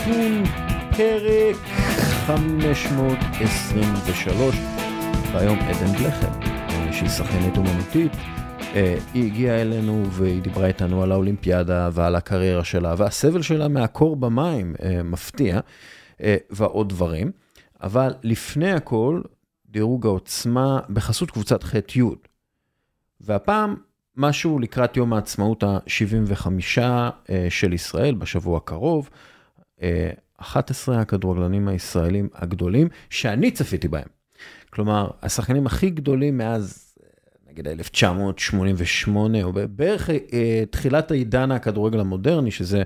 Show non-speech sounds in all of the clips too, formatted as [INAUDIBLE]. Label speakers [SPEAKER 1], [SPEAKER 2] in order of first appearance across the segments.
[SPEAKER 1] נתון, פרק 523, והיום עדן בלכם, שהיא שחקנית אומנותית. אה, היא הגיעה אלינו והיא דיברה איתנו על האולימפיאדה ועל הקריירה שלה והסבל שלה מהקור במים, אה, מפתיע, אה, ועוד דברים. אבל לפני הכל, דירוג העוצמה בחסות קבוצת ח'-י'. והפעם משהו לקראת יום העצמאות ה-75 של ישראל בשבוע הקרוב. 11 הכדורגלנים הישראלים הגדולים שאני צפיתי בהם. כלומר, השחקנים הכי גדולים מאז, נגיד 1988, או בערך אה, תחילת העידן הכדורגל המודרני, שזה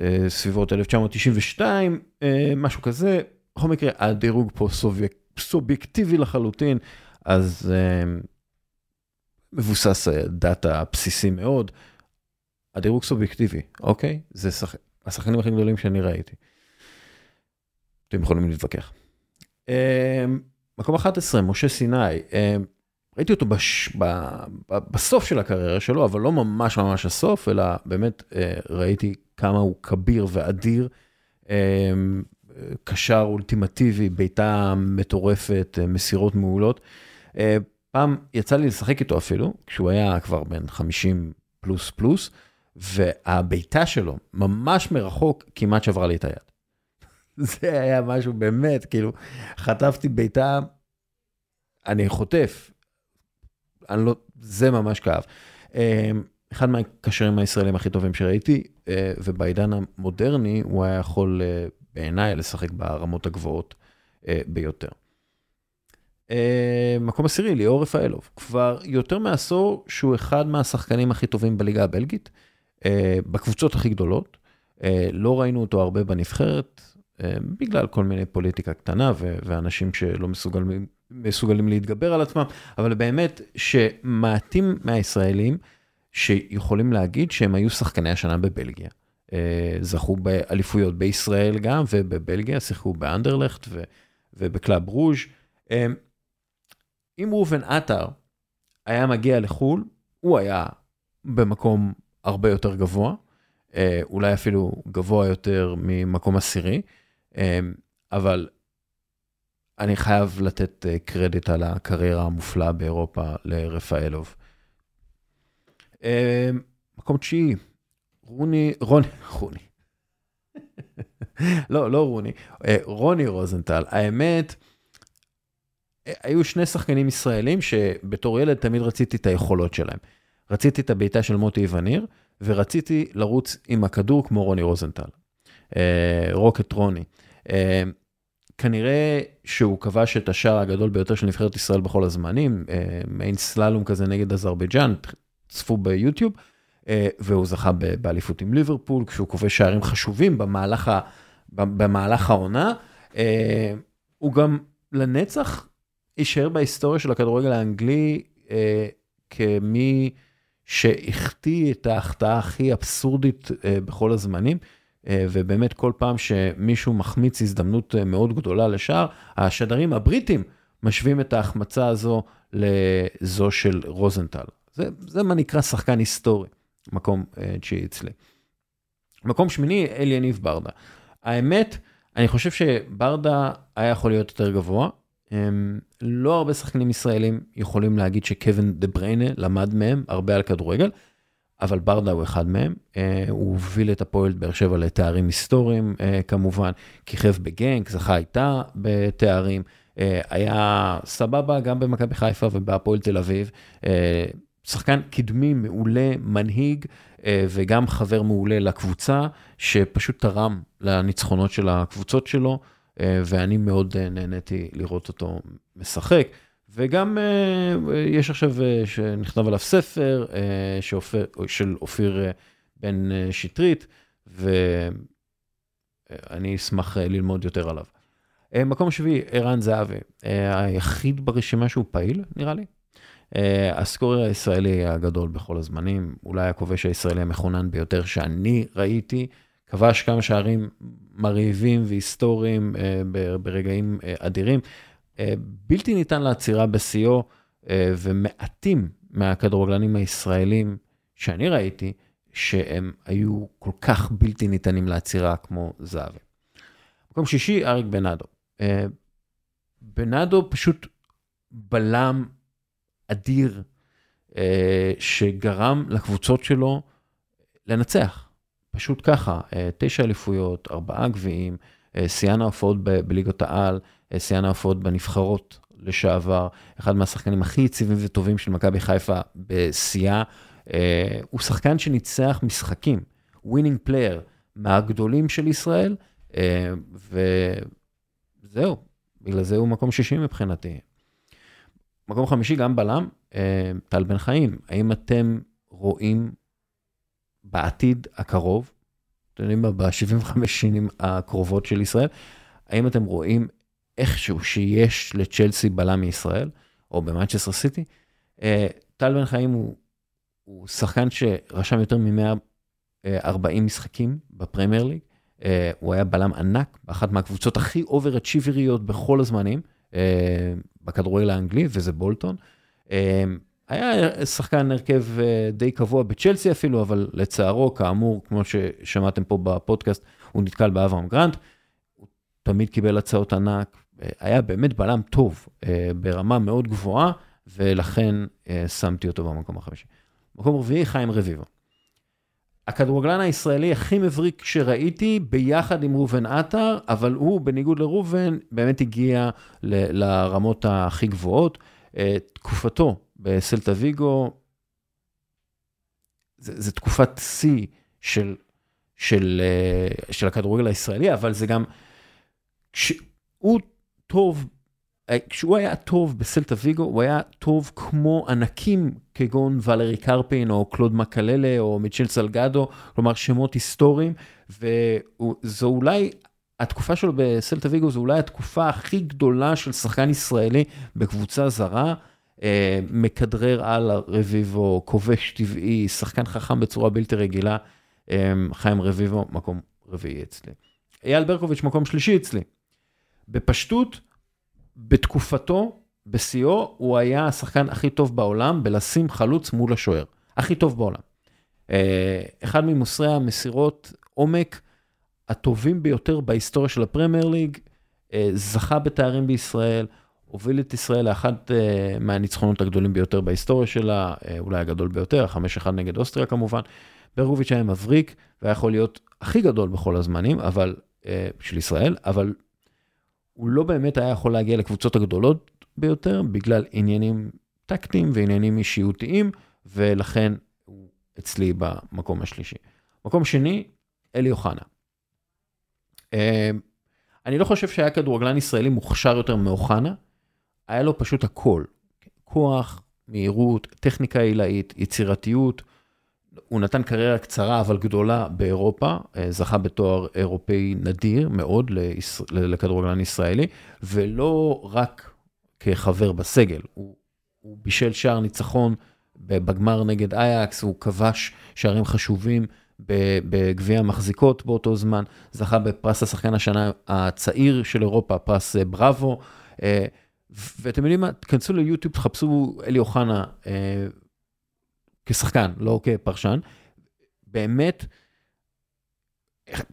[SPEAKER 1] אה, סביבות 1992, אה, משהו כזה. בכל מקרה, הדירוג פה סוביק, סובייקטיבי לחלוטין, אז מבוסס דאטה בסיסי מאוד. הדירוג סובייקטיבי, אוקיי? זה שח... השחקנים הכי גדולים שאני ראיתי. אתם יכולים להתווכח. אמ, מקום 11, משה סיני, אמ, ראיתי אותו בש, ב, ב, בסוף של הקריירה שלו, אבל לא ממש ממש הסוף, אלא באמת אה, ראיתי כמה הוא כביר ואדיר, אמ, קשר אולטימטיבי, בעיטה מטורפת, אה, מסירות מעולות. אה, פעם יצא לי לשחק איתו אפילו, כשהוא היה כבר בן 50 פלוס פלוס, והבעיטה שלו, ממש מרחוק, כמעט שברה לי את היד. [LAUGHS] זה היה משהו באמת, כאילו, חטפתי בעיטה, אני חוטף. אני לא, זה ממש כאב. אמ, אחד מהקשרים הישראלים הכי טובים שראיתי, אה, ובעידן המודרני הוא היה יכול אה, בעיניי לשחק ברמות הגבוהות אה, ביותר. מקום עשירי, ליאור רפאלוב, כבר יותר מעשור שהוא אחד מהשחקנים הכי טובים בליגה הבלגית, בקבוצות הכי גדולות. לא ראינו אותו הרבה בנבחרת, אה, בגלל כל מיני פוליטיקה קטנה ואנשים שלא מסוגלים, מסוגלים להתגבר על עצמם, אבל באמת שמעטים מהישראלים שיכולים להגיד שהם היו שחקני השנה בבלגיה. אה, זכו באליפויות בישראל גם ובבלגיה, שיחקו באנדרלכט ובקלאב רוז'. אה, אם ראובן עטר היה מגיע לחו"ל, הוא היה במקום הרבה יותר גבוה, אולי אפילו גבוה יותר ממקום עשירי. אמ, אבל אני חייב לתת אה, קרדיט על הקריירה המופלאה באירופה לרפאלוב. מקום תשיעי, רוני, רוני, [LAUGHS] רוני. לא, לא רוני, אה, רוני רוזנטל. האמת, אה, היו שני שחקנים ישראלים שבתור ילד תמיד רציתי את היכולות שלהם. רציתי את הבעיטה של מוטי איווניר, ורציתי לרוץ עם הכדור כמו רוני רוזנטל. רוקט רוני. אה, כנראה שהוא כבש את השער הגדול ביותר של נבחרת ישראל בכל הזמנים, אה, מעין סללום כזה נגד אזרבייג'אן, צפו ביוטיוב, אה, והוא זכה באליפות עם ליברפול, כשהוא כובש שערים חשובים במהלך, ה, במהלך העונה. הוא גם לנצח יישאר בהיסטוריה של הכדורגל האנגלי כמי שהחטיא את ההחטאה הכי אבסורדית בכל הזמנים. אה, ובאמת כל פעם שמישהו מחמיץ הזדמנות אה, מאוד גדולה לשער, השדרים הבריטים משווים את ההחמצה הזו לזו של רוזנטל. זה, זה מה נקרא שחקן היסטורי, מקום אה, תשיעי אצלי. מקום שמיני, אלי יניב ברדה. האמת, אני חושב שברדה היה יכול להיות יותר גבוה. לא הרבה שחקנים ישראלים יכולים להגיד שקווין דה בריינה למד מהם הרבה על כדורגל. אבל ברדה הוא אחד מהם, אה, הוא הוביל את הפועל באר שבע לתארים היסטוריים אה, כמובן, כיכב בגנק, זכה איתה בתארים, אה, היה סבבה גם במכבי חיפה ובהפועל תל אביב, שחקן קדמי מעולה, מנהיג וגם חבר מעולה לקבוצה, שפשוט תרם לניצחונות של הקבוצות שלו, ואני מאוד נהניתי לראות אותו משחק. וגם uh, יש עכשיו, שנכתב עליו ספר שאופר, של אופיר בן שטרית, ואני אשמח ללמוד יותר עליו. מקום שביעי, ערן זהבי, היחיד ברשימה שהוא פעיל, נראה לי. הסקורר הישראלי הגדול בכל הזמנים, אולי הכובש הישראלי המכונן ביותר שאני ראיתי, כבש כמה שערים מרהיבים והיסטוריים uh, ברגעים uh, אדירים. אה, בלתי ניתן לעצירה בשיאו, אה, ומעטים מהכדורגלנים הישראלים שאני ראיתי, שהם היו כל כך בלתי ניתנים לעצירה כמו זהבי. מקום שישי, אריק בנאדו. אה, בנאדו פשוט בלם אדיר אה, שגרם לקבוצות שלו לנצח. פשוט ככה, אה, תשע אליפויות, ארבעה גביעים, שיאן ההופעות בליגות העל, שיאן ההופעות בנבחרות לשעבר, אחד מהשחקנים הכי יציבים וטובים של מכבי חיפה בשיאה. הוא שחקן שניצח משחקים, winning player מהגדולים של ישראל, וזהו, בגלל זה הוא מקום שישי מבחינתי. מקום חמישי, גם בלם, אה, טל בן חיים, האם אתם רואים בעתיד הקרוב, אתם יודעים מה, ב-75 שנים הקרובות של ישראל, האם אתם רואים איכשהו שיש לצ'לסי בלם מישראל, או במנצ'סטר סיטי? אה, טל בן חיים הוא, הוא שחקן שרשם יותר מ-140 משחקים בפרמייר ליג, אה, הוא היה בלם ענק, באחת מהקבוצות הכי אובר-אצ'יבריות בכל הזמנים, אה, בכדורגל האנגלי, וזה בולטון. אה, היה שחקן הרכב די קבוע בצ'לסי אפילו, אבל לצערו, כאמור, כמו ששמעתם פה בפודקאסט, הוא נתקל באברהם גרנט. הוא תמיד קיבל הצעות ענק, היה באמת בלם טוב, ברמה מאוד גבוהה, ולכן שמתי אותו במקום החמישי. מקום רביעי, חיים רביבו. הכדורגלן הישראלי הכי מבריק שראיתי ביחד עם ראובן עטר, אבל הוא, בניגוד לראובן, באמת הגיע ל- לרמות הכי גבוהות. אה, תקופתו בסלטה ויגו, זו תקופת שיא של, של, אה, של הכדורגל הישראלי, אבל זה גם, כשהוא טוב אה, כשהוא היה טוב בסלטה ויגו, הוא היה טוב כמו ענקים כגון ולרי קרפין, או קלוד מקללה, או מיצ'ל סלגדו, כלומר שמות היסטוריים, וזו אולי, התקופה שלו בסלטה ויגו זו אולי התקופה הכי גדולה של שחקן ישראלי בקבוצה זרה. אה, מכדרר על רביבו, כובש טבעי, שחקן חכם בצורה בלתי רגילה. אה, חיים רביבו, מקום רביעי אצלי. אייל ברקוביץ', מקום שלישי אצלי. בפשטות, בתקופתו, בשיאו, הוא היה השחקן הכי טוב בעולם בלשים חלוץ מול השוער. הכי טוב בעולם. אה, אחד ממוסרי המסירות עומק הטובים ביותר בהיסטוריה של הפרמייר ליג, זכה בתארים בישראל, הוביל את ישראל לאחד אה, מהניצחונות הגדולים ביותר בהיסטוריה שלה, אולי הגדול ביותר, 5-1 נגד אוסטריה כמובן. ברקוביץ' היה מבריק והיה יכול להיות הכי גדול בכל הזמנים, אבל, של ישראל, אבל הוא לא באמת היה יכול להגיע לקבוצות הגדולות ביותר בגלל עניינים טקטיים ועניינים אישיותיים, ולכן הוא אצלי במקום השלישי. מקום שני, אלי אוחנה. אה, אני לא חושב שהיה כדורגלן ישראלי מוכשר יותר מאוחנה, היה לו פשוט הכל. כוח, מהירות, טכניקה עילאית, יצירתיות, הוא נתן קריירה קצרה אבל גדולה באירופה, אה, זכה בתואר אירופאי נדיר מאוד לכדורגלן ישראלי, ולא רק כחבר בסגל, הוא, הוא בישל שער ניצחון בגמר נגד אייקס, הוא כבש שערים חשובים בגביע המחזיקות באותו זמן, זכה בפרס השחקן השנה הצעיר של אירופה, פרס אה, בראבו. אה, ואתם יודעים מה, תכנסו ליוטיוב, תחפשו אלי אוחנה כשחקן, לא כפרשן, באמת,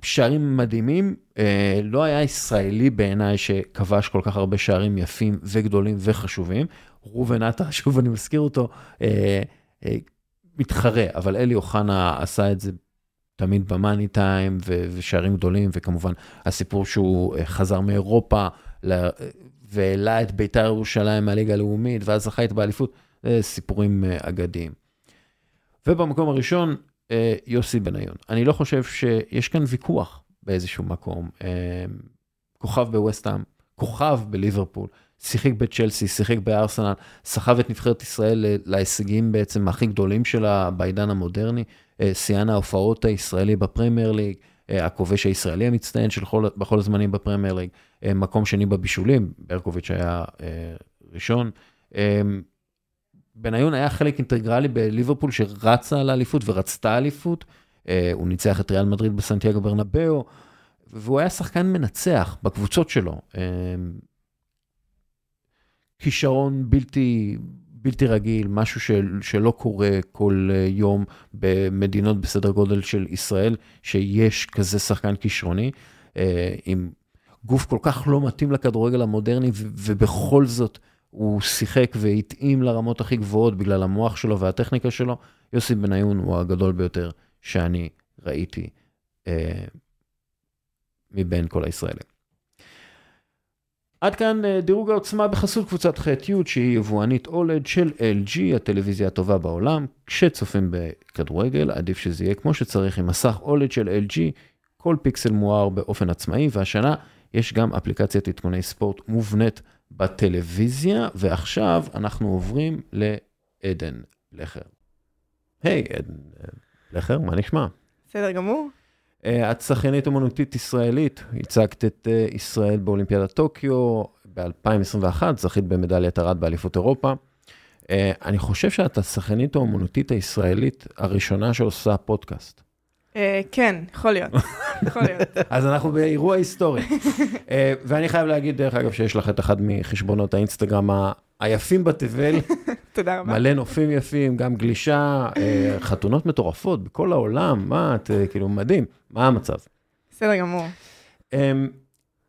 [SPEAKER 1] שערים מדהימים, אה, לא היה ישראלי בעיניי שכבש כל כך הרבה שערים יפים וגדולים וחשובים. ראובן עטה, [LAUGHS] שוב אני מזכיר אותו, אה, אה, מתחרה, אבל אלי אוחנה עשה את זה תמיד במאני טיים ושערים גדולים, וכמובן הסיפור שהוא חזר מאירופה והעלה את בית"ר ירושלים מהליגה הלאומית, ואז זכה את באליפות, זה סיפורים אגדיים. ובמקום הראשון, אה, יוסי בניון. אני לא חושב שיש כאן ויכוח באיזשהו מקום. אה, כוכב בווסטהאם, כוכב בליברפול, שיחק בצ'לסי, שיחק בארסנל, סחב את נבחרת ישראל להישגים בעצם הכי גדולים שלה בעידן המודרני, אה, שיאן ההופעות הישראלי בפרמייר ליג, הכובש הישראלי המצטיין של כל, בכל הזמנים בפרמייר ליג, מקום שני בבישולים, ברקוביץ' היה ראשון. בניון היה חלק אינטגרלי בליברפול שרצה לאליפות ורצתה אליפות. אה, הוא ניצח את ריאל מדריד בסנטיאגו ברנבאו, והוא היה שחקן מנצח בקבוצות שלו. אה, כישרון בלתי, בלתי רגיל, משהו של, שלא קורה כל אה, יום במדינות בסדר גודל של ישראל, שיש כזה שחקן כישרוני, אה, עם גוף כל כך לא מתאים לכדורגל המודרני, ובכל זאת הוא שיחק והתאים לרמות הכי גבוהות בגלל המוח שלו והטכניקה שלו. יוסי בניון הוא הגדול ביותר שאני ראיתי אה, מבין כל הישראלים. עד כאן אה, דירוג העוצמה בחסות קבוצת ח'-י' שהיא יבואנית אולד של LG, הטלוויזיה הטובה בעולם. כשצופים בכדורגל, עדיף שזה יהיה כמו שצריך עם מסך אולד של LG, כל פיקסל מואר באופן עצמאי, והשנה יש גם אפליקציית עדכוני ספורט מובנית בטלוויזיה, ועכשיו אנחנו עוברים לעדן לכר. היי, hey, עדן אה, לכר, מה נשמע?
[SPEAKER 2] בסדר גמור.
[SPEAKER 1] אה, את שחיינית אומנותית ישראלית, הצגת את אה, ישראל באולימפיאדת טוקיו ב-2021, זכית במדליית ארד באליפות אירופה. אה, אני חושב שאת השחיינית האומנותית הישראלית הראשונה שעושה פודקאסט.
[SPEAKER 2] כן, יכול להיות, יכול להיות. [LAUGHS]
[SPEAKER 1] אז אנחנו באירוע היסטורי. ואני חייב להגיד, דרך אגב, שיש לך את אחד מחשבונות האינסטגרם היפים בתבל. [LAUGHS]
[SPEAKER 2] תודה רבה.
[SPEAKER 1] מלא נופים יפים, גם גלישה, חתונות מטורפות בכל העולם, מה את, כאילו, מדהים, מה המצב?
[SPEAKER 2] בסדר גמור.
[SPEAKER 1] אמ,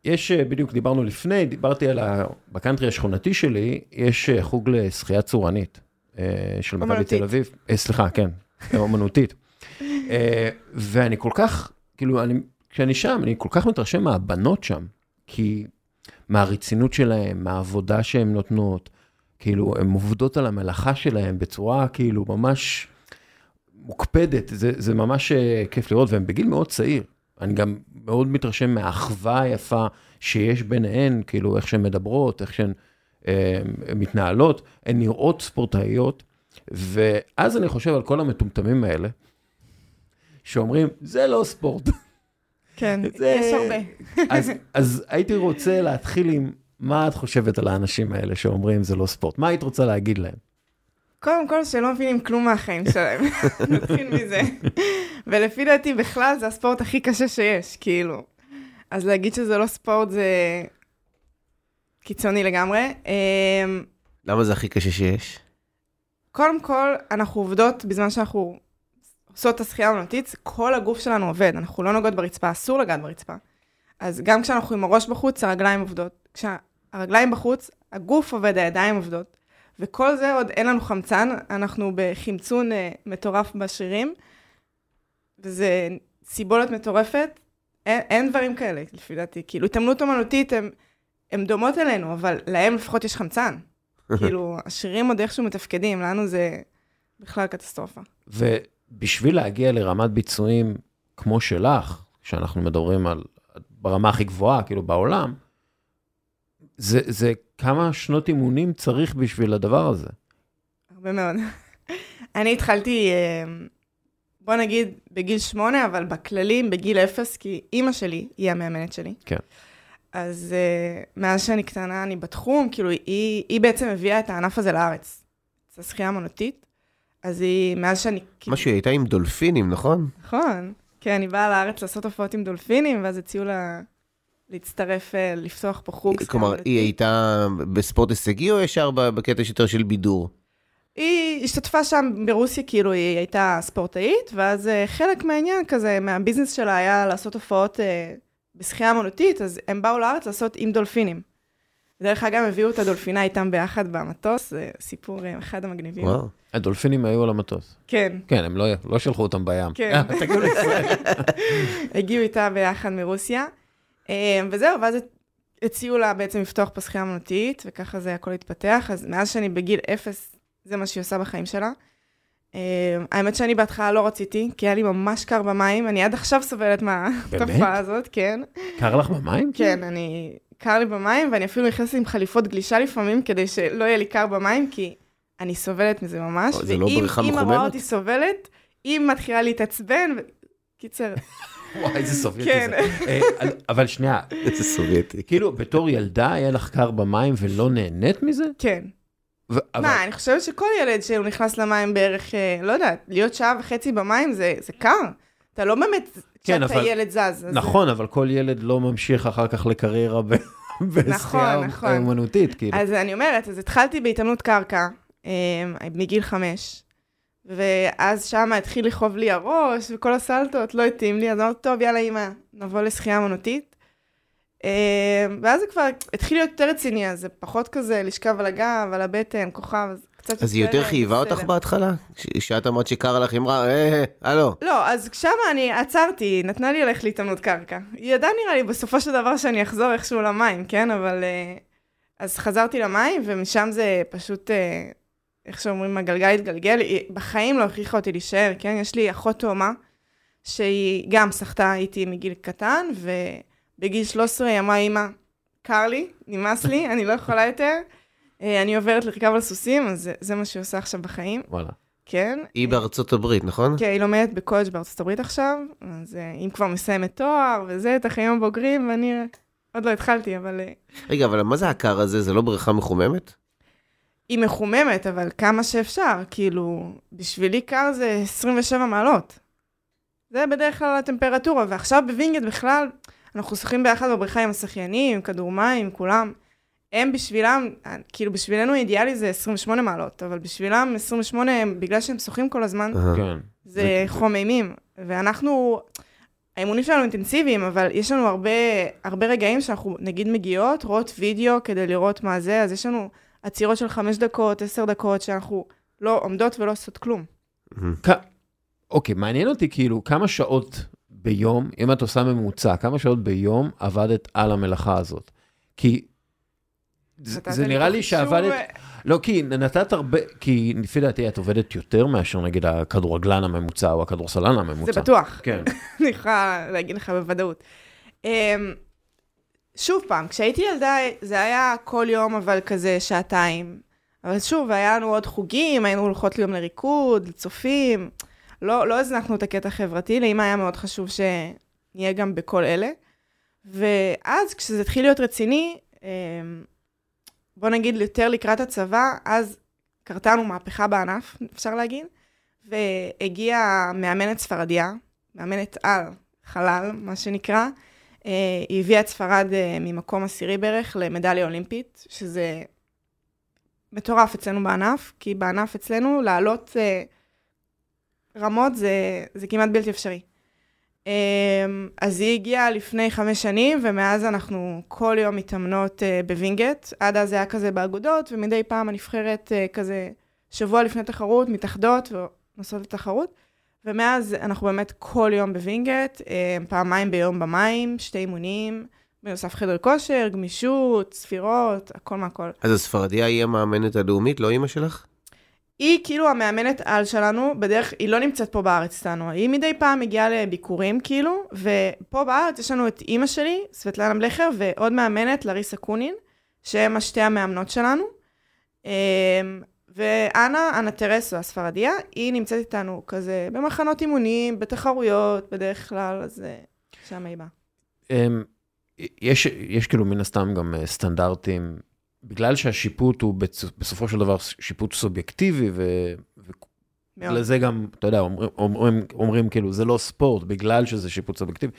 [SPEAKER 1] יש, אה, בדיוק דיברנו לפני, דיברתי על ה... בקאנטרי השכונתי שלי, יש חוג לשחייה צורנית של מכבי תל אביב. סליחה, כן, אומנותית. ואני כל כך, כאילו, אני, כשאני שם, אני כל כך מתרשם מהבנות שם, כי מהרצינות שלהן, מהעבודה שהן נותנות, כאילו, הן עובדות על המלאכה שלהן בצורה כאילו ממש מוקפדת, זה, זה ממש אה, כיף לראות, והן בגיל מאוד צעיר. אני גם מאוד מתרשם מהאחווה היפה שיש ביניהן, כאילו, איך שהן מדברות, איך שהן אה, מתנהלות, הן נראות ספורטאיות, ואז אני חושב על כל המטומטמים האלה, שאומרים, זה לא ספורט.
[SPEAKER 2] כן, [LAUGHS] זה... יש הרבה.
[SPEAKER 1] אז, אז הייתי רוצה להתחיל עם מה את חושבת על האנשים האלה שאומרים זה לא ספורט? מה היית רוצה להגיד להם?
[SPEAKER 2] קודם כל, שלא מבינים כלום מהחיים שלהם, [LAUGHS] נתחיל מזה. ולפי דעתי, בכלל זה הספורט הכי קשה שיש, כאילו. אז להגיד שזה לא ספורט זה קיצוני לגמרי. אמ,
[SPEAKER 3] למה זה הכי קשה שיש?
[SPEAKER 2] קודם כל, אנחנו עובדות בזמן שאנחנו עושות את השחייה האמנותית, כל הגוף שלנו עובד, אנחנו לא נוגעות ברצפה, אסור לגעת ברצפה. אז גם כשאנחנו עם הראש בחוץ, הרגליים עובדות. כשה... הרגליים בחוץ, הגוף עובד, הידיים עובדות. וכל זה עוד אין לנו חמצן, אנחנו בחמצון אה, מטורף בשרירים, וזה סיבולת מטורפת. אין, אין דברים כאלה, לפי דעתי. כאילו, התעמלות אומנותית, הן דומות אלינו, אבל להם לפחות יש חמצן. [LAUGHS] כאילו, השרירים עוד איכשהו מתפקדים, לנו זה בכלל קטסטרופה.
[SPEAKER 1] ובשביל להגיע לרמת ביצועים כמו שלך, כשאנחנו מדברים על ברמה הכי גבוהה, כאילו בעולם, זה, זה כמה שנות אימונים צריך בשביל הדבר הזה?
[SPEAKER 2] הרבה מאוד. [LAUGHS] אני התחלתי, אה, בוא נגיד, בגיל שמונה, אבל בכללים, בגיל אפס, כי אימא שלי היא המאמנת שלי.
[SPEAKER 1] כן.
[SPEAKER 2] אז uh, מאז שאני קטנה, אני בתחום, כאילו, היא, היא בעצם הביאה את הענף הזה לארץ. זו שחייה אמנותית. אז היא, מאז שאני...
[SPEAKER 3] כאילו- משהו, היא הייתה עם דולפינים, נכון?
[SPEAKER 2] נכון. כן, היא באה לארץ לעשות הופעות עם דולפינים, ואז הציעו לה להצטרף, אה, לפתוח פה חוג.
[SPEAKER 3] כלומר, היא הייתה בספורט הישגי או ישר בקטע שיותר של בידור?
[SPEAKER 2] היא השתתפה שם ברוסיה, כאילו היא הייתה ספורטאית, ואז אה, חלק מהעניין כזה, מהביזנס שלה היה לעשות הופעות אה, בשחייה אמנותית, אז הם באו לארץ לעשות עם דולפינים. דרך אגב, הביאו את הדולפינה איתם ביחד במטוס, זה סיפור אחד המגניבים. וואו.
[SPEAKER 1] הדולפינים היו על המטוס.
[SPEAKER 2] כן.
[SPEAKER 1] כן, הם לא, לא שלחו אותם בים.
[SPEAKER 2] כן. [LAUGHS] [LAUGHS] הגיעו איתה ביחד מרוסיה. אמ, וזהו, ואז הציעו לה בעצם לפתוח פה שחייה אמנותית, וככה זה הכל התפתח. אז מאז שאני בגיל אפס, זה מה שהיא עושה בחיים שלה. אמ, האמת שאני בהתחלה לא רציתי, כי היה לי ממש קר במים, אני עד עכשיו סובלת מהתופעה הזאת, כן.
[SPEAKER 1] קר לך במים?
[SPEAKER 2] כן, אני... קר לי במים, ואני אפילו נכנסת עם חליפות גלישה לפעמים, כדי שלא יהיה לי קר במים, כי אני סובלת מזה ממש.
[SPEAKER 3] זה לא בריכה מחוממת?
[SPEAKER 2] ואם אמא רואה אותי סובלת, היא מתחילה להתעצבן. קיצר.
[SPEAKER 1] וואי, איזה סובייטי זה. כן. אה, אבל שנייה.
[SPEAKER 3] איזה סובייטי.
[SPEAKER 1] כאילו, בתור ילדה היה לך קר במים ולא נהנית מזה?
[SPEAKER 2] כן. מה, אני חושבת שכל ילד שהוא נכנס למים בערך, אה, לא יודעת, להיות שעה וחצי במים זה קר. אתה לא באמת, כן, כשאתה ילד זז.
[SPEAKER 1] נכון, אבל כל ילד לא ממשיך אחר כך לקריירה בשחייה נכון, נכון. אומנותית, כאילו.
[SPEAKER 2] אז אני אומרת, אז התחלתי בהתעמלות קרקע, אה, מגיל חמש. ואז שם התחיל לכאוב לי הראש, וכל הסלטות לא התאים לי, אז אמרתי, טוב, יאללה, אמא, נבוא לשחייה אמנותית. אה, ואז זה כבר התחיל להיות יותר רציני, אז זה פחות כזה לשכב על הגב, על הבטן, כוכב, אז קצת
[SPEAKER 3] אז היא יותר
[SPEAKER 2] אה,
[SPEAKER 3] חייבה אותך. בהתחלה? ש- שאת אמרת שקרה לך, היא אמרה, אה, הלו.
[SPEAKER 2] לא, אז שמה אני עצרתי, היא נתנה לי ללכת להתאמנות קרקע. היא ידעה נראה לי בסופו של דבר שאני אחזור איכשהו למים, כן? אבל... אה, אז חזרתי למים, ומשם זה פשוט, אה, איך שאומרים, הגלגל התגלגל. היא בחיים לא הכריחה אותי להישאר, כן? יש לי אחות תאומה, שהיא גם סחטה איתי מגיל קטן, ובגיל 13 היא אמרה, אמא, קר לי, נמאס לי, אני לא יכולה יותר. אה, אני עוברת לרכב על סוסים, אז זה, זה מה שהיא עושה עכשיו בחיים,
[SPEAKER 1] וואלה.
[SPEAKER 2] כן?
[SPEAKER 3] היא בארצות הברית, נכון?
[SPEAKER 2] כן, היא לומדת בקולג' בארצות הברית עכשיו, אז אה, היא כבר מסיימת תואר וזה, את החיים הבוגרים, ואני עוד לא התחלתי, אבל אה,
[SPEAKER 3] רגע, אבל מה זה הקר הזה? זה לא בריכה מחוממת?
[SPEAKER 2] היא מחוממת, אבל כמה שאפשר, כאילו, בשבילי קר זה 27 מעלות. זה בדרך כלל הטמפרטורה, ועכשיו בווינגייט בכלל, אנחנו שוחים ביחד בבריכה עם השחיינים, עם כדור מים, כולם. הם בשבילם, כאילו בשבילנו אידיאלי זה 28 מעלות, אבל בשבילם 28, הם- בגלל שהם שוחים כל הזמן.
[SPEAKER 1] כן.
[SPEAKER 2] זה
[SPEAKER 1] זה-
[SPEAKER 2] חוממים, ואנחנו, האימונים שלנו אינטנסיביים, אבל יש לנו הרבה, הרבה רגעים שאנחנו נגיד מגיעות, רואות וידאו כדי לראות מה זה, אז יש לנו עצירות של חמש דקות, עשר דקות, שאנחנו לא עומדות ולא עושות כלום.
[SPEAKER 1] כ- אוקיי, מעניין אותי כאילו כמה שעות ביום, אם את עושה ממוצע, כמה שעות ביום עבדת על המלאכה הזאת. כי זה, זה נראה לי שעבדת, לא, כי נתת הרבה, כי לפי דעתי את עובדת יותר מאשר נגיד הכדורגלן הממוצע או הכדורסלן הממוצע.
[SPEAKER 2] זה בטוח,
[SPEAKER 1] כן. [LAUGHS]
[SPEAKER 2] אני יכולה להגיד לך בוודאות. שוב פעם, כשהייתי ילדה זה היה כל יום, אבל כזה שעתיים. אבל שוב, היה לנו עוד חוגים, היינו הולכות ליום לריקוד, לצופים. לא, לא הזנחנו את הקטע החברתי, לאמא היה מאוד חשוב שנהיה גם בכל אלה. ואז, כשזה התחיל להיות רציני, אמ, בוא נגיד יותר לקראת הצבא, אז קרתה לנו מהפכה בענף, אפשר להגיד, והגיעה מאמנת ספרדיה, מאמנת על, חלל, מה שנקרא. אה, היא הביאה את ספרד אה, ממקום עשירי בערך למדליה אולימפית, שזה מטורף אצלנו בענף, כי בענף אצלנו לעלות אה, רמות זה, זה כמעט בלתי אפשרי. אז היא הגיעה לפני חמש שנים, ומאז אנחנו כל יום מתאמנות בווינגייט. עד אז זה היה כזה באגודות, ומדי פעם הנבחרת כזה שבוע לפני תחרות מתאחדות ונוסעות לתחרות. ומאז אנחנו באמת כל יום בווינגייט, אה, פעמיים ביום במים, שתי אימונים, בנוסף חדר כושר, גמישות, ספירות, הכל מהכל.
[SPEAKER 3] אז הספרדיה היא המאמנת הלאומית, לא אימא שלך?
[SPEAKER 2] היא כאילו המאמנת על שלנו, בדרך, היא לא נמצאת פה בארץ איתנו, היא מדי פעם מגיעה לביקורים כאילו, ופה בארץ יש לנו את אימא שלי, סבטלנה בלכר, ועוד מאמנת, לריסה קונין, שהם השתי המאמנות שלנו. ואנה, אנה טרסו, הספרדיה, היא נמצאת איתנו כזה במחנות אימונים, בתחרויות, בדרך כלל, אז אה, שם היא באה.
[SPEAKER 1] אמ, יש, יש כאילו מן הסתם גם אה, סטנדרטים, בגלל שהשיפוט הוא בצ- בסופו של דבר שיפוט סובייקטיבי, ו-
[SPEAKER 2] מאוד.
[SPEAKER 1] ולזה גם, אתה יודע, אומרים, אומרים, אומרים כאילו, זה לא ספורט, בגלל שזה שיפוט סובייקטיבי,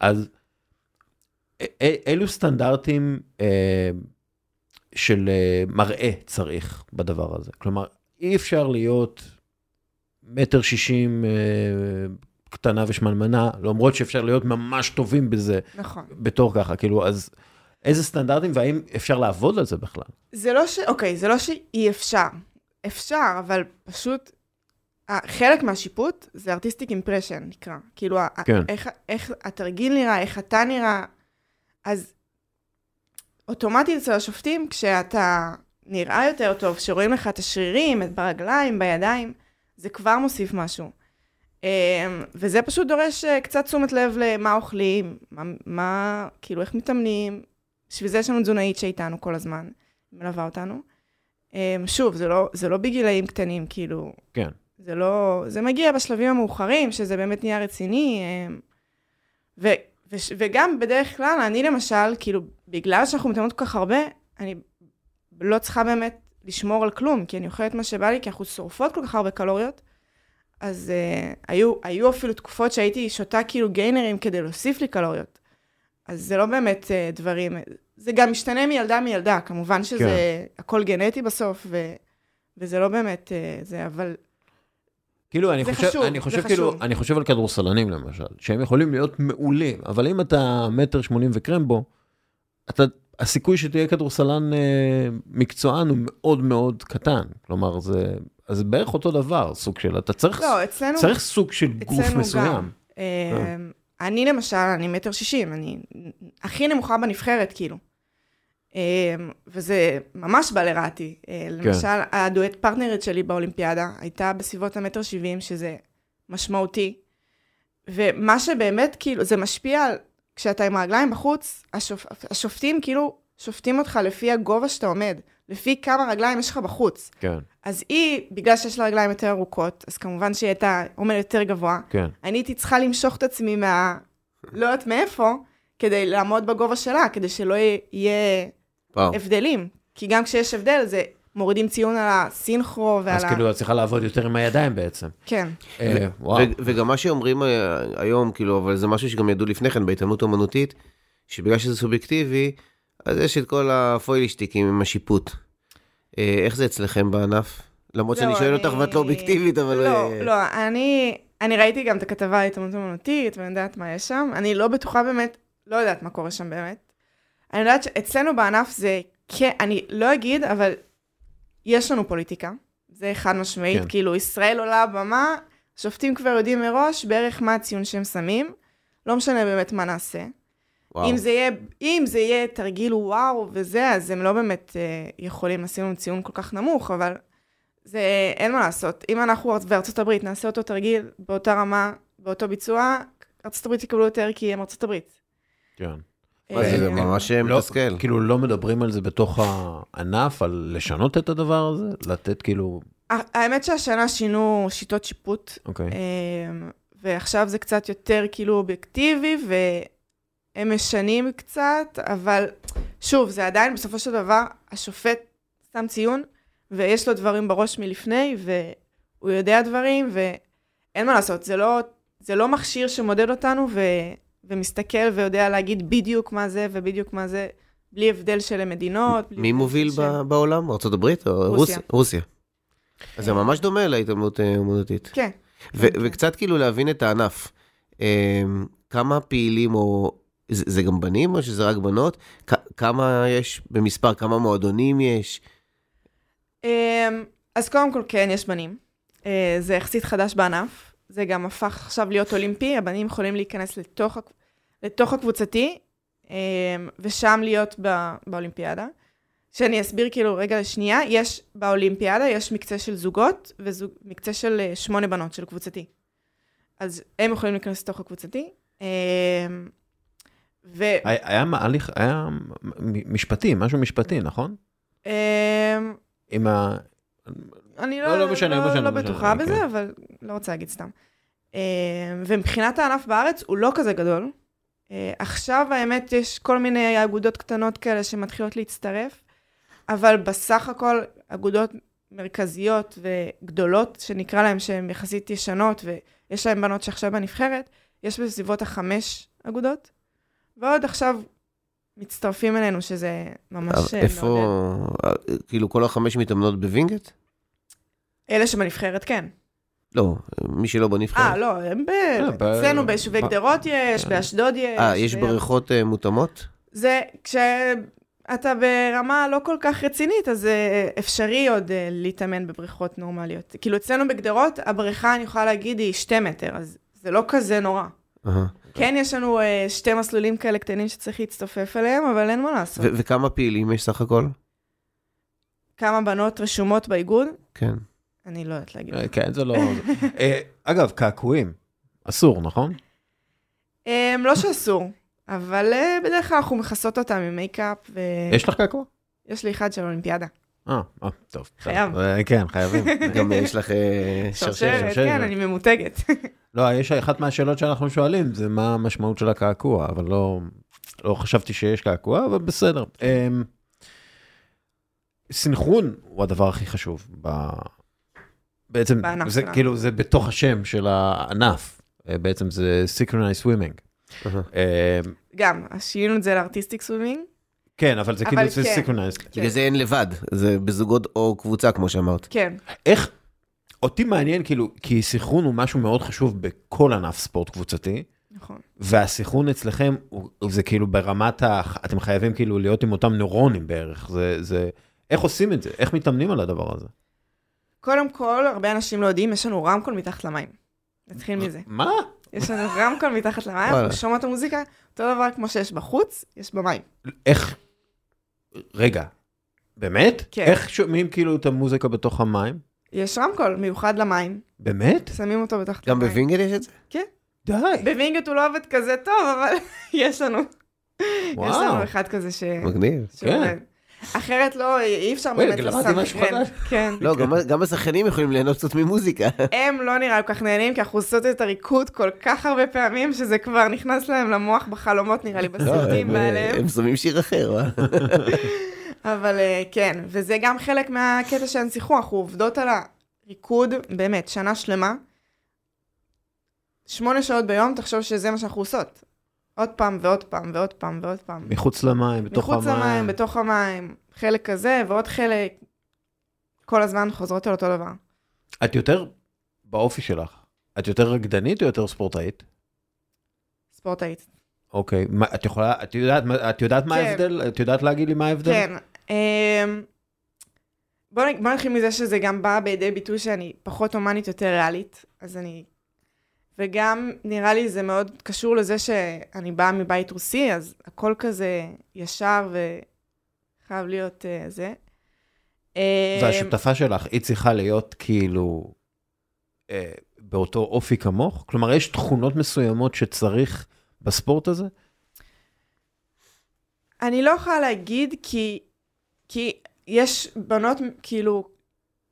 [SPEAKER 1] אז אילו סטנדרטים אה, של אה, מראה צריך בדבר הזה? כלומר, אי אפשר להיות מטר שישים אה, קטנה ושמנמנה, למרות שאפשר להיות ממש טובים בזה,
[SPEAKER 2] נכון.
[SPEAKER 1] בתור ככה, כאילו, אז איזה סטנדרטים, והאם אפשר לעבוד על זה בכלל?
[SPEAKER 2] זה לא ש... אוקיי, זה לא שאי אפשר. אפשר, אבל פשוט... חלק מהשיפוט זה ארטיסטיק אימפרשן, נקרא. כאילו,
[SPEAKER 1] כן.
[SPEAKER 2] איך, איך התרגיל נראה, איך אתה נראה. אז אוטומטית אצל השופטים, כשאתה נראה יותר טוב, כשרואים לך את השרירים, את ברגליים, בידיים, זה כבר מוסיף משהו. אמ, וזה פשוט דורש אה, קצת תשומת לב למה אוכלים, מה, מה כאילו, איך מתאמנים. בשביל זה יש לנו תזונאית שאיתנו כל הזמן, מלווה אותנו. אמ, שוב, זה לא, זה לא בגילאים קטנים, כאילו,
[SPEAKER 1] כן.
[SPEAKER 2] זה לא, זה מגיע בשלבים המאוחרים, שזה באמת נהיה רציני. אמ, ו, ו, וגם בדרך כלל, אני למשל, כאילו, בגלל שאנחנו מתאמנות כל כך הרבה, אני לא צריכה באמת לשמור על כלום, כי אני אוכלת מה שבא לי, כי אנחנו שורפות כל כך הרבה קלוריות. אז uh, היו, היו אפילו תקופות שהייתי שותה כאילו גיינרים כדי להוסיף לי קלוריות. אז זה לא באמת uh, דברים, זה גם משתנה מילדה מילדה, כמובן שזה
[SPEAKER 1] כן.
[SPEAKER 2] הכל גנטי בסוף, ו, וזה לא באמת אה, זה, אבל
[SPEAKER 1] כאילו, אני חושב,
[SPEAKER 2] חשוב,
[SPEAKER 1] אני חושב, כאילו,
[SPEAKER 2] חשוב.
[SPEAKER 1] אני חושב על כדורסלנים למשל, שהם יכולים להיות מעולים, אבל אם אתה מטר שמונים וקרמבו, אתה, הסיכוי שתהיה כדורסלן אה, מקצוען הוא מאוד מאוד קטן. כלומר, זה, אז בערך אותו דבר, סוג של, אתה צריך,
[SPEAKER 2] לא, אצלנו...
[SPEAKER 1] צריך סוג של גוף מסוים.
[SPEAKER 2] גם. אה, אני למשל, אני מטר שישים, אני הכי נמוכה בנבחרת, כאילו. אה, וזה ממש בא לרעתי. אה,
[SPEAKER 1] כן.
[SPEAKER 2] למשל, הדואט פרטנרית שלי באולימפיאדה הייתה בסביבות המטר שבעים, שזה משמעותי. ומה שבאמת, כאילו, זה משפיע על, כשאתה עם הרגליים בחוץ, השופ... השופטים כאילו שופטים אותך לפי הגובה שאתה עומד, לפי כמה רגליים יש לך בחוץ.
[SPEAKER 1] כן,
[SPEAKER 2] אז היא, בגלל שיש לה רגליים יותר ארוכות, אז כמובן שהיא הייתה עומדת יותר גבוה.
[SPEAKER 1] כן.
[SPEAKER 2] אני הייתי צריכה למשוך את עצמי מה... לא יודעת מאיפה, כדי לעמוד בגובה שלה, כדי שלא יהיה
[SPEAKER 3] וואו.
[SPEAKER 2] הבדלים. כי גם כשיש הבדל, זה מורידים ציון על הסינכרו ועל
[SPEAKER 1] אז
[SPEAKER 2] ה...
[SPEAKER 1] כאילו, את צריכה לעבוד יותר עם הידיים בעצם.
[SPEAKER 2] כן.
[SPEAKER 1] אה, וואו.
[SPEAKER 3] וגם מה שאומרים אה, היום, כאילו, אבל זה משהו שגם ידעו לפני כן בהתעמלות אומנותית, שבגלל שזה סובייקטיבי, אז יש את כל הפוילישטיקים עם השיפוט. אה, איך זה אצלכם בענף? למרות שאני
[SPEAKER 2] זהו,
[SPEAKER 3] שואל
[SPEAKER 2] אני-
[SPEAKER 3] אותך ואת לא אובייקטיבית, אבל...
[SPEAKER 2] לא,
[SPEAKER 3] אה,
[SPEAKER 2] לא, אני, אני ראיתי גם את הכתבה על התעמלות אומנותית, ואני יודעת מה יש שם. אני לא בטוחה באמת, לא יודעת מה קורה שם באמת. אני יודעת שאצלנו בענף זה, כן, אני לא אגיד, אבל יש לנו פוליטיקה. זה חד משמעית,
[SPEAKER 1] כן.
[SPEAKER 2] כאילו, ישראל עולה במה, שופטים כבר יודעים מראש בערך מה הציון שהם שמים. לא משנה באמת מה נעשה.
[SPEAKER 3] וואו.
[SPEAKER 2] אם זה, יהיה, אם זה יהיה תרגיל וואו וזה, אז הם לא באמת אה, יכולים לשים לנו ציון כל כך נמוך, אבל זה, אין מה לעשות. אם אנחנו בארצות הברית נעשה אותו תרגיל באותה רמה, באותו ביצוע, ארצות הברית יקבלו יותר כי הם ארצות הברית.
[SPEAKER 1] כן.
[SPEAKER 3] מה זה, זה
[SPEAKER 2] אה,
[SPEAKER 3] ממש
[SPEAKER 1] לא,
[SPEAKER 3] מתסכל.
[SPEAKER 1] כאילו לא מדברים על זה בתוך הענף, על לשנות את הדבר הזה? לתת כאילו,
[SPEAKER 2] האמת שהשנה שינו שיטות שיפוט,
[SPEAKER 1] אוקיי.
[SPEAKER 2] ועכשיו זה קצת יותר כאילו אובייקטיבי, והם משנים קצת, אבל שוב, זה עדיין בסופו של דבר, השופט שם ציון, ויש לו דברים בראש מלפני, והוא יודע דברים, ואין מה לעשות, זה לא, זה לא מכשיר שמודד אותנו ו, ומסתכל ויודע להגיד בדיוק מה זה ובדיוק מה זה, בלי הבדל של מדינות.
[SPEAKER 3] מי מוביל
[SPEAKER 2] של-
[SPEAKER 3] בעולם? הברית? או
[SPEAKER 2] רוסיה.
[SPEAKER 3] רוסיה. אז זה ממש דומה להתעמלות אה, אומנותית.
[SPEAKER 2] כן. כן.
[SPEAKER 3] וקצת כאילו להבין את הענף. אמ, כמה פעילים או... זה, זה גם בנים או שזה רק בנות? כ- כמה יש במספר? כמה מועדונים יש?
[SPEAKER 2] אמ, אז קודם כל, כן, יש בנים. אה, זה יחסית חדש בענף. זה גם הפך עכשיו להיות אולימפי, הבנים יכולים להיכנס לתוך, לתוך הקבוצתי, אמ, ושם להיות בא, באולימפיאדה. שאני אסביר כאילו רגע לשנייה, יש באולימפיאדה, יש מקצה של זוגות ומקצה של אה, שמונה בנות של קבוצתי. אז הם יכולים להיכנס לתוך הקבוצתי. אמ, ו...
[SPEAKER 1] היה היה הליך, היה משפטי, משהו משפטי, נכון?
[SPEAKER 2] אמ,
[SPEAKER 1] עם ה...
[SPEAKER 2] אני
[SPEAKER 1] לא,
[SPEAKER 2] לא,
[SPEAKER 1] לא משנה,
[SPEAKER 2] לא,
[SPEAKER 1] לא משנה,
[SPEAKER 2] לא
[SPEAKER 1] לא
[SPEAKER 2] בטוחה
[SPEAKER 1] משנה,
[SPEAKER 2] בזה,
[SPEAKER 1] כן.
[SPEAKER 2] אבל לא רוצה להגיד סתם. אה, ומבחינת הענף בארץ, הוא לא כזה גדול. אה, עכשיו, האמת, יש כל מיני אגודות קטנות כאלה שמתחילות להצטרף, אבל בסך הכל, אגודות מרכזיות וגדולות, שנקרא להן שהן יחסית ישנות, ויש להן בנות שעכשיו בנבחרת, יש בסביבות החמש אגודות, ועוד עכשיו מצטרפים אלינו, שזה ממש אה,
[SPEAKER 3] איפה...
[SPEAKER 2] מעודד.
[SPEAKER 3] אה, כאילו כל החמש מתאמנות בווינגייט?
[SPEAKER 2] אלה שבנבחרת, כן.
[SPEAKER 3] לא, מי שלא בנבחרת.
[SPEAKER 2] אה, לא, הם ב...
[SPEAKER 1] אה, ב-
[SPEAKER 2] אצלנו ביישובי גדרות יש. באשדוד יש.
[SPEAKER 3] אה, יש בריכות אה, מותאמות?
[SPEAKER 2] זה, כשאתה ברמה לא כל כך רצינית, אז זה אפשרי עוד אה, להתאמן בבריכות נורמליות. כאילו, אצלנו בגדרות, הבריכה, אני יכולה להגיד, היא שתי מטר, אז זה לא כזה נורא. כן, יש לנו אה, שתי מסלולים כאלה קטנים שצריך להצטופף אליהם, אבל אין מה לעשות.
[SPEAKER 3] וכמה פעילים יש סך הכל?
[SPEAKER 2] כמה בנות רשומות באיגוד?
[SPEAKER 3] כן.
[SPEAKER 2] אני לא יודעת להגיד.
[SPEAKER 1] אה, כן, זה לא... [LAUGHS] אה, אגב, קעקועים, אסור, נכון?
[SPEAKER 2] אה, לא שאסור, אבל בדרך כלל אנחנו מכסות אותם עם מייקאפ, ו...
[SPEAKER 1] יש לך קעקוע?
[SPEAKER 2] יש לי אחד של אולימפיאדה.
[SPEAKER 1] אה, טוב.
[SPEAKER 2] חייב.
[SPEAKER 1] כן, חייבים. [LAUGHS]
[SPEAKER 3] גם יש לך שרשרת.
[SPEAKER 2] כן, אני ממותגת. [LAUGHS]
[SPEAKER 1] לא, יש אחת מהשאלות שאנחנו שואלים, זה מה המשמעות של הקעקוע, אבל לא, לא חשבתי שיש קעקוע, אבל בסדר. אמ, סינכרון הוא הדבר הכי חשוב. בעצם,
[SPEAKER 2] בענף
[SPEAKER 1] זה
[SPEAKER 2] שלנו.
[SPEAKER 1] כאילו, זה בתוך השם של הענף. אה, בעצם זה synchronized swimming.
[SPEAKER 3] אהה.
[SPEAKER 1] אמ,
[SPEAKER 2] גם, אז שינינו את זה ל artistic swimming.
[SPEAKER 1] כן, אבל זה כאילו זה
[SPEAKER 2] כן.
[SPEAKER 1] synchronized.
[SPEAKER 3] בגלל זה אין לבד, זה בזוגות או קבוצה, כמו שאמרת.
[SPEAKER 2] כן.
[SPEAKER 1] איך, אותי מעניין, כאילו, כי סינכרון הוא משהו מאוד חשוב בכל ענף ספורט קבוצתי,
[SPEAKER 2] נכון.
[SPEAKER 1] והסינכרון אצלכם, זה כאילו ברמת ה... אתם חייבים כאילו להיות עם אותם נוירונים בערך, זה, זה... איך עושים את זה? איך מתאמנים על הדבר הזה?
[SPEAKER 2] קודם כל, הרבה אנשים לא יודעים, יש לנו רמקול מתחת למים. נתחיל מזה.
[SPEAKER 1] מה?
[SPEAKER 2] יש לנו רמקול מתחת למים. אנחנו שומעות את המוזיקה, אותו דבר כמו שיש בחוץ, יש במים.
[SPEAKER 1] איך... רגע, באמת?
[SPEAKER 2] כן.
[SPEAKER 1] איך שומעים כאילו את המוזיקה בתוך המים?
[SPEAKER 2] יש רמקול מיוחד למים,
[SPEAKER 1] באמת?
[SPEAKER 2] שמים אותו בתחת
[SPEAKER 3] גם
[SPEAKER 2] למים.
[SPEAKER 3] בווינגייט יש את זה?
[SPEAKER 1] די.
[SPEAKER 2] בווינגייט הוא לא עובד כזה טוב, אבל [LAUGHS] יש לנו. יש
[SPEAKER 1] וואו.
[SPEAKER 2] לנו אחד כזה ש...
[SPEAKER 3] מגניב.
[SPEAKER 2] שעובד. אחרת לא, אי אפשר באמת לסנכרן.
[SPEAKER 1] חדש.
[SPEAKER 2] כן.
[SPEAKER 3] לא, גם- גם השחקנים יכולים ליהנות קצת ממוזיקה. [LAUGHS]
[SPEAKER 2] הם לא נראה כל כך נהנים, כי אנחנו עושות את הריקוד כל כך הרבה פעמים, שזה כבר נכנס להם למוח בחלומות, נראה לי,
[SPEAKER 3] לא,
[SPEAKER 2] בסרטים מעליהם.
[SPEAKER 3] הם שומעים שיר אחר, [LAUGHS] אה?
[SPEAKER 2] אבל כן, וזה גם חלק מהקטע שהן שיחקו, אנחנו עובדות על הריקוד, באמת, שנה שלמה. שמונה שעות ביום, תחשוב שזה מה שאנחנו עושות. עוד פעם ועוד פעם ועוד פעם ועוד פעם.
[SPEAKER 1] מחוץ למים, בתוך המים.
[SPEAKER 2] מחוץ למים, בתוך המים, חלק כזה ועוד חלק. כל הזמן חוזרות על אותו דבר.
[SPEAKER 1] את יותר, באופי שלך, את יותר רקדנית או יותר ספורטאית?
[SPEAKER 2] ספורטאית.
[SPEAKER 1] אוקיי, מה, את יכולה, את יודעת, את יודעת מה
[SPEAKER 2] כן.
[SPEAKER 1] ההבדל? את יודעת להגיד לי מה ההבדל?
[SPEAKER 2] כן. אמ, בוא בוא נתחיל מזה שזה גם בא בידי ביטוי שאני פחות הומנית, יותר ריאלית. אז אני... וגם נראה לי זה מאוד קשור לזה שאני באה מבית רוסי, אז הכל כזה ישר וחייב להיות uh, זה. אמ,
[SPEAKER 1] והשותפה שלך, היא צריכה להיות כאילו אה, באותו אופי כמוך? כלומר, יש תכונות מסוימות שצריך בספורט הזה?
[SPEAKER 2] אני לא יכולה להגיד כי, כי יש בנות כאילו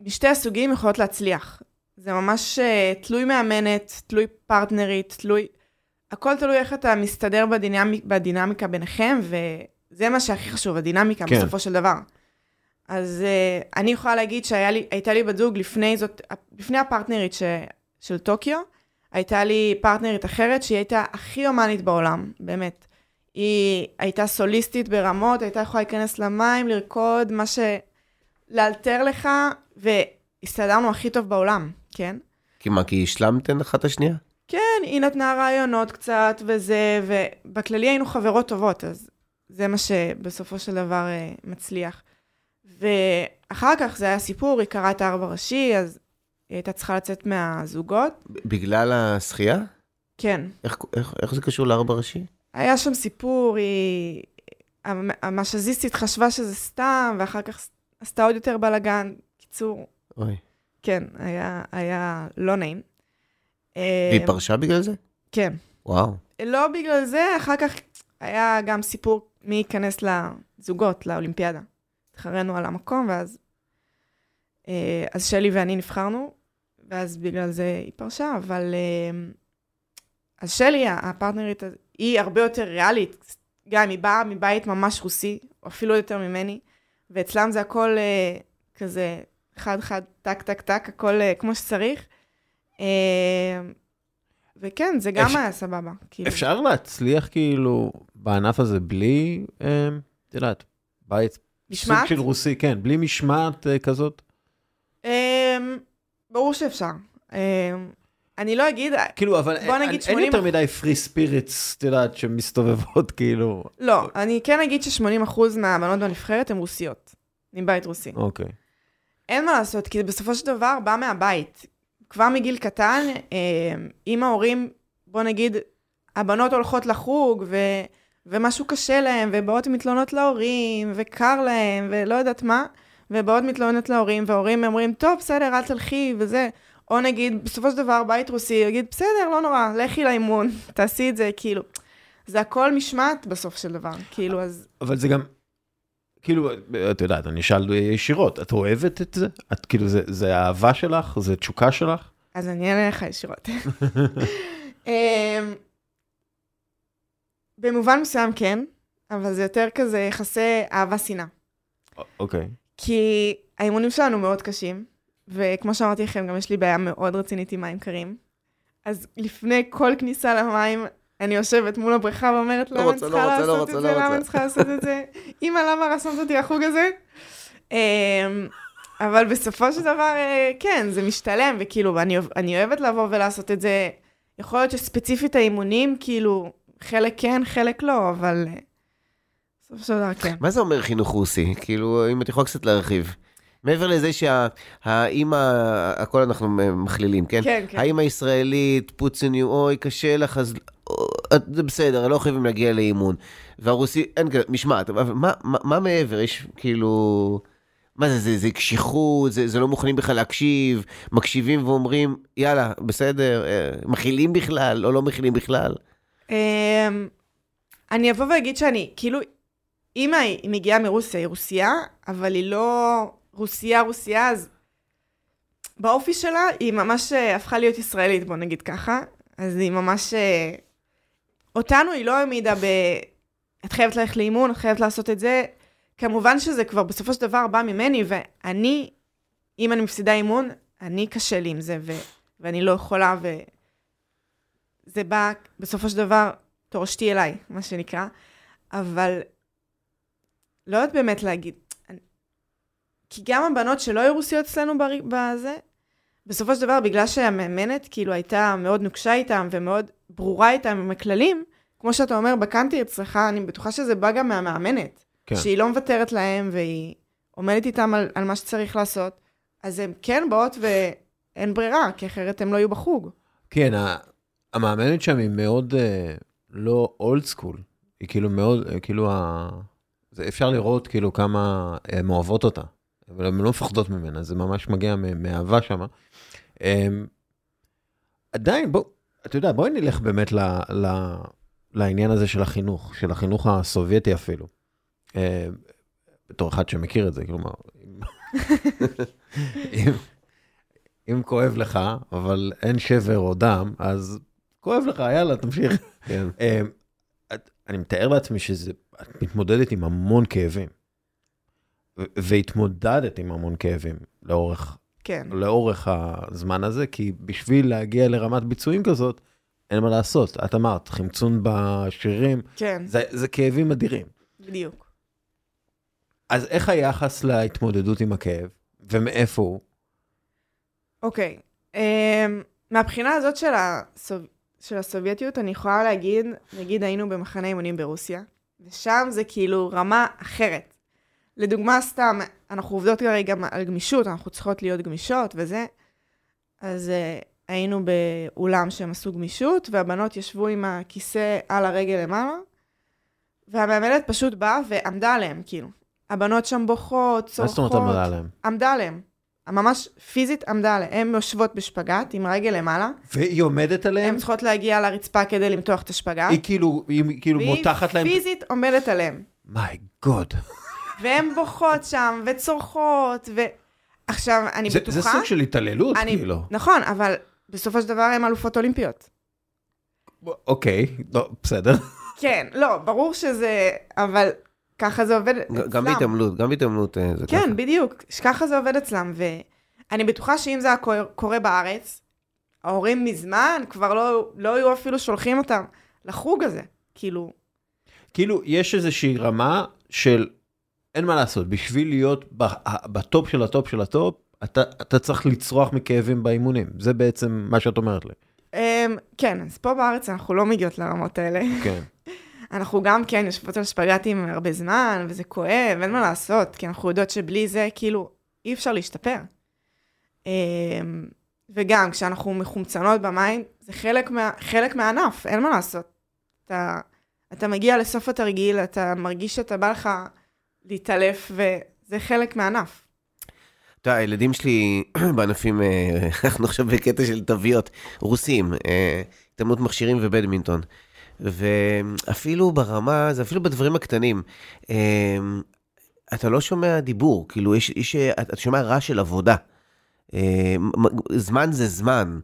[SPEAKER 2] משתי הסוגים יכולות להצליח. זה ממש uh, תלוי מאמנת, תלוי פרטנרית, תלוי... הכל תלוי איך אתה מסתדר בדינמי, בדינמיקה ביניכם, וזה מה שהכי חשוב, הדינמיקה
[SPEAKER 1] כן.
[SPEAKER 2] כן. בסופו של דבר. אז uh, אני יכולה להגיד שהייתה לי בת זוג לפני זאת, לפני הפרטנרית ש, של טוקיו, הייתה לי פרטנרית אחרת שהיא הייתה הכי הומנית בעולם, באמת. היא הייתה סוליסטית ברמות, הייתה יכולה להיכנס למים, לרקוד, מה ש... לאלתר לך, והסתדרנו הכי טוב בעולם, כן?
[SPEAKER 3] כי מה, כי השלמתן אחת את השנייה?
[SPEAKER 2] כן, היא נתנה רעיונות קצת וזה, ובכללי היינו חברות טובות, אז זה מה שבסופו של דבר אה, מצליח. ואחר כך זה היה סיפור, היא קראה את הארבע ראשי, אז היא הייתה צריכה לצאת מהזוגות.
[SPEAKER 3] בגלל השחייה?
[SPEAKER 2] כן,
[SPEAKER 3] איך, איך, איך זה קשור לארבע ראשי?
[SPEAKER 2] היה שם סיפור, היא... המ- המשאזיסטית חשבה שזה סתם, ואחר כך עשתה עוד יותר בלאגן. קיצור,
[SPEAKER 3] אוי.
[SPEAKER 2] כן, היה, היה לא נעים.
[SPEAKER 3] והיא
[SPEAKER 2] אה,
[SPEAKER 3] פרשה בגלל זה?
[SPEAKER 2] כן.
[SPEAKER 3] וואו.
[SPEAKER 2] לא בגלל זה, אחר כך היה גם סיפור מי ייכנס לזוגות, לאולימפיאדה. התחרנו על המקום, ואז... אה, אז שלי ואני נבחרנו, ואז בגלל זה היא פרשה, אבל... אה, אז שלי, הפרטנרית, היא הרבה יותר ריאלית. גם היא באה מבית ממש רוסי, אפילו יותר ממני, ואצלם זה הכל אה, כזה חד-חד, טק-טק-טק, הכל אה, כמו שצריך. אה, וכן, זה גם
[SPEAKER 1] אפשר-
[SPEAKER 2] היה סבבה. כאילו.
[SPEAKER 1] אפשר להצליח כאילו בענף הזה בלי, אה, את יודעת, בית, סוג
[SPEAKER 2] משמעת?
[SPEAKER 1] של רוסי, כן, בלי משמעת כזאת?
[SPEAKER 2] ברור שאפשר. אני לא אגיד,
[SPEAKER 1] כאילו, אבל
[SPEAKER 2] בוא
[SPEAKER 1] אין-
[SPEAKER 2] נגיד
[SPEAKER 1] אין
[SPEAKER 2] 80
[SPEAKER 1] יותר מדי פרי ספיריטס, את יודעת, שמסתובבות כאילו.
[SPEAKER 2] לא, אני כן אגיד ש-80% מהבנות בנבחרת הן רוסיות. מבית רוסי.
[SPEAKER 1] אוקיי.
[SPEAKER 2] אין מה לעשות, כי זה בסופו של דבר בא מהבית. כבר מגיל קטן, אם ההורים, בוא נגיד, הבנות הולכות לחוג, ו... ומשהו קשה להם, ובאות מתלונות להורים, וקר להם, ולא יודעת מה, ובאות מתלונות להורים, וההורים אומרים, טוב, בסדר, אל תלכי, וזה. או נגיד, בסופו של דבר, בית רוסי יגיד, בסדר, לא נורא, לכי לאימון, [LAUGHS] תעשי את זה, כאילו. זה הכל משמעת בסוף של דבר, כאילו, אז...
[SPEAKER 1] אבל זה גם, כאילו, את יודעת, אני אשאל ישירות, את אוהבת את זה? את כאילו, זה, זה אהבה שלך? זה תשוקה שלך?
[SPEAKER 2] אז אני אענה לך ישירות. [LAUGHS] אמ, במובן מסוים כן, אבל זה יותר כזה יחסי אהבה-שנאה.
[SPEAKER 1] אוקיי.
[SPEAKER 2] כי האימונים שלנו מאוד קשים, וכמו שאמרתי לכם, גם יש לי בעיה מאוד רצינית עם מים קרים. אז לפני כל כניסה למים, אני יושבת מול הבריכה ואומרת,
[SPEAKER 3] לא
[SPEAKER 2] למה אני
[SPEAKER 3] רוצה,
[SPEAKER 2] צריכה
[SPEAKER 3] לא רוצה, לא
[SPEAKER 2] לעשות את
[SPEAKER 3] לא
[SPEAKER 2] זה? למה
[SPEAKER 3] רוצה."
[SPEAKER 2] אני צריכה לעשות את זה? אמא, למה רשמת אותי לחוג הזה? אמ, אבל בסופו של דבר, אה, כן, זה משתלם, וכאילו, אני אוהב- אני אוהבת לבוא ולעשות את זה. יכול להיות שספציפית האימונים, כאילו, חלק כן, חלק לא, אבל אה, בסופו של דבר כן.
[SPEAKER 3] מה זה אומר חינוך רוסי? כאילו, אם את יכולה קצת להרחיב. מעבר לזה שהאימא, הכל אנחנו מכלילים, כן?
[SPEAKER 2] כן, כן.
[SPEAKER 3] האימא הישראלית, פוצניו, אוי, קשה לך, אז זה בסדר, לא חייבים להגיע לאימון. והרוסי, אין כזה, משמעת, מה, מה, מה מעבר? יש כאילו... מה זה, זה, זה קשיחות, זה, זה לא מוכנים בכלל להקשיב, מקשיבים ואומרים, יאללה, בסדר, אה, מכילים בכלל, או לא מכילים בכלל.
[SPEAKER 2] אמ, אני אבוא ואגיד שאני, כאילו, אימא היא מגיעה מרוסיה, היא רוסיה, אבל היא לא רוסיה רוסיה, אז באופי שלה היא ממש אה, הפכה להיות ישראלית, בוא נגיד ככה. אז היא ממש... אותנו היא לא העמידה ב... את חייבת ללכת לאימון, את חייבת לעשות את זה. כמובן שזה כבר בסופו של דבר בא ממני, ואני, אם אני מפסידה אימון, אני קשה לי עם זה, ו... ואני לא יכולה, ו... זה בא בסופו של דבר תורשתי אליי, מה שנקרא, אבל לא יודעת באמת להגיד. אני- כי גם הבנות שלא היו רוסיות אצלנו בזה, בסופו של דבר, בגלל שהמאמנת כאילו הייתה מאוד נוקשה איתם ומאוד ברורה איתם עם הכללים, כמו שאתה אומר, בקנטי אצלך, אני בטוחה שזה בא גם מהמאמנת.
[SPEAKER 1] כן.
[SPEAKER 2] שהיא לא מוותרת להם והיא עומדת איתם על, על מה שצריך לעשות, אז הן כן באות ואין ברירה, כי אחרת הם לא יהיו בחוג.
[SPEAKER 1] כן, המאמנת שם היא מאוד אה, לא אולד סקול, היא כאילו מאוד, אה, כאילו, ה... זה אפשר לראות כאילו כמה הן אוהבות אותה, אבל הן לא מפחדות ממנה, זה ממש מגיע מאהבה שם. עדיין, בוא, אתה יודע, בואי נלך באמת ל, ל, לעניין הזה של החינוך, של החינוך הסובייטי אפילו. אה, בתור אחד שמכיר את זה, כלומר, אם, אם, כואב לך, אבל אין שבר או דם, אז כואב לך, יאללה, תמשיך.
[SPEAKER 3] כן.
[SPEAKER 1] את- אני מתאר לעצמי שזה, את מתמודדת עם המון כאבים. והתמודדת עם המון כאבים לאורך,
[SPEAKER 2] כן.
[SPEAKER 1] לאורך הזמן הזה, כי בשביל להגיע לרמת ביצועים כזאת, אין מה לעשות. את אמרת, חמצון בשרירים,
[SPEAKER 2] כן,
[SPEAKER 1] זה, זה כאבים אדירים.
[SPEAKER 2] בדיוק.
[SPEAKER 1] אז איך היחס להתמודדות עם הכאב, ומאיפה הוא?
[SPEAKER 2] אוקיי. Um, מהבחינה הזאת של, הסוב... של הסובייטיות, אני יכולה להגיד, נגיד היינו במחנה אימונים ברוסיה, ושם זה כאילו רמה אחרת. לדוגמה, סתם, אנחנו עובדות כרגע גם על גמישות, אנחנו צריכות להיות גמישות וזה, אז uh, היינו באולם שהם עשו גמישות, והבנות ישבו עם הכיסא על הרגל למעלה, והמאמנת פשוט באה ועמדה עליהם, כאילו. הבנות שם בוכות,
[SPEAKER 1] מה
[SPEAKER 2] צורחות.
[SPEAKER 1] זאת אומרת עמדה עליהם?
[SPEAKER 2] עמדה עליהם. ממש פיזית עמדה עליהם. הן יושבות בשפגאט עם הרגל למעלה,
[SPEAKER 1] והיא עומדת עליהם?
[SPEAKER 2] הן צריכות להגיע לרצפה כדי למתוח את השפגאט,
[SPEAKER 1] היא כאילו, היא כאילו מותחת להם...
[SPEAKER 2] והיא פיזית עומדת עליהם.
[SPEAKER 1] מיי גוד.
[SPEAKER 2] והן בוכות שם, וצורחות, ו... עכשיו, אני
[SPEAKER 1] זה,
[SPEAKER 2] בטוחה...
[SPEAKER 1] זה סוג של התעללות,
[SPEAKER 2] אני...
[SPEAKER 1] כאילו.
[SPEAKER 2] נכון, אבל בסופו של דבר הן אלופות אולימפיות.
[SPEAKER 1] אוקיי, לא, בסדר.
[SPEAKER 2] כן, לא, ברור שזה... אבל ככה זה עובד אצלם.
[SPEAKER 3] גם בהתעמלות, גם בהתעמלות אה, זה ככה.
[SPEAKER 2] כן, בדיוק, ככה זה עובד אצלם, ואני בטוחה שאם זה היה קורה בארץ, ההורים מזמן כבר לא, לא היו אפילו שולחים אותם לחוג הזה, כאילו,
[SPEAKER 1] כאילו, יש איזושהי רמה של, אין מה לעשות, בשביל להיות ב top של ה top של ה top, אתה, אתה צריך לצרוח מכאבים באימונים. זה בעצם מה שאת אומרת לי.
[SPEAKER 2] אמ, כן, אז פה בארץ אנחנו לא מגיעות לרמות האלה.
[SPEAKER 1] כן. [LAUGHS]
[SPEAKER 2] אנחנו גם כן יושבות על שפגטים הרבה זמן, וזה כואב, אין מה לעשות, כי אנחנו יודעות שבלי זה, כאילו, אי אפשר להשתפר. אמ, וגם, כשאנחנו מחומצנות במים, זה חלק, מה, חלק מהענף, אין מה לעשות. אתה, אתה מגיע לסוף התרגיל, אתה מרגיש שאתה בא לך להתעלף, וזה חלק מהענף.
[SPEAKER 3] אתה יודע, הילדים שלי [CLEARS THROAT] בענפים, אה, [LAUGHS] אנחנו עכשיו בקטע של תוויות, רוסים, אה, התעמלות מכשירים ובדמינטון. ואפילו ברמה, זה אפילו בדברים הקטנים. אה, אתה לא שומע דיבור, כאילו, יש, יש, אתה שומע רעש של עבודה. אה, זמן זה זמן.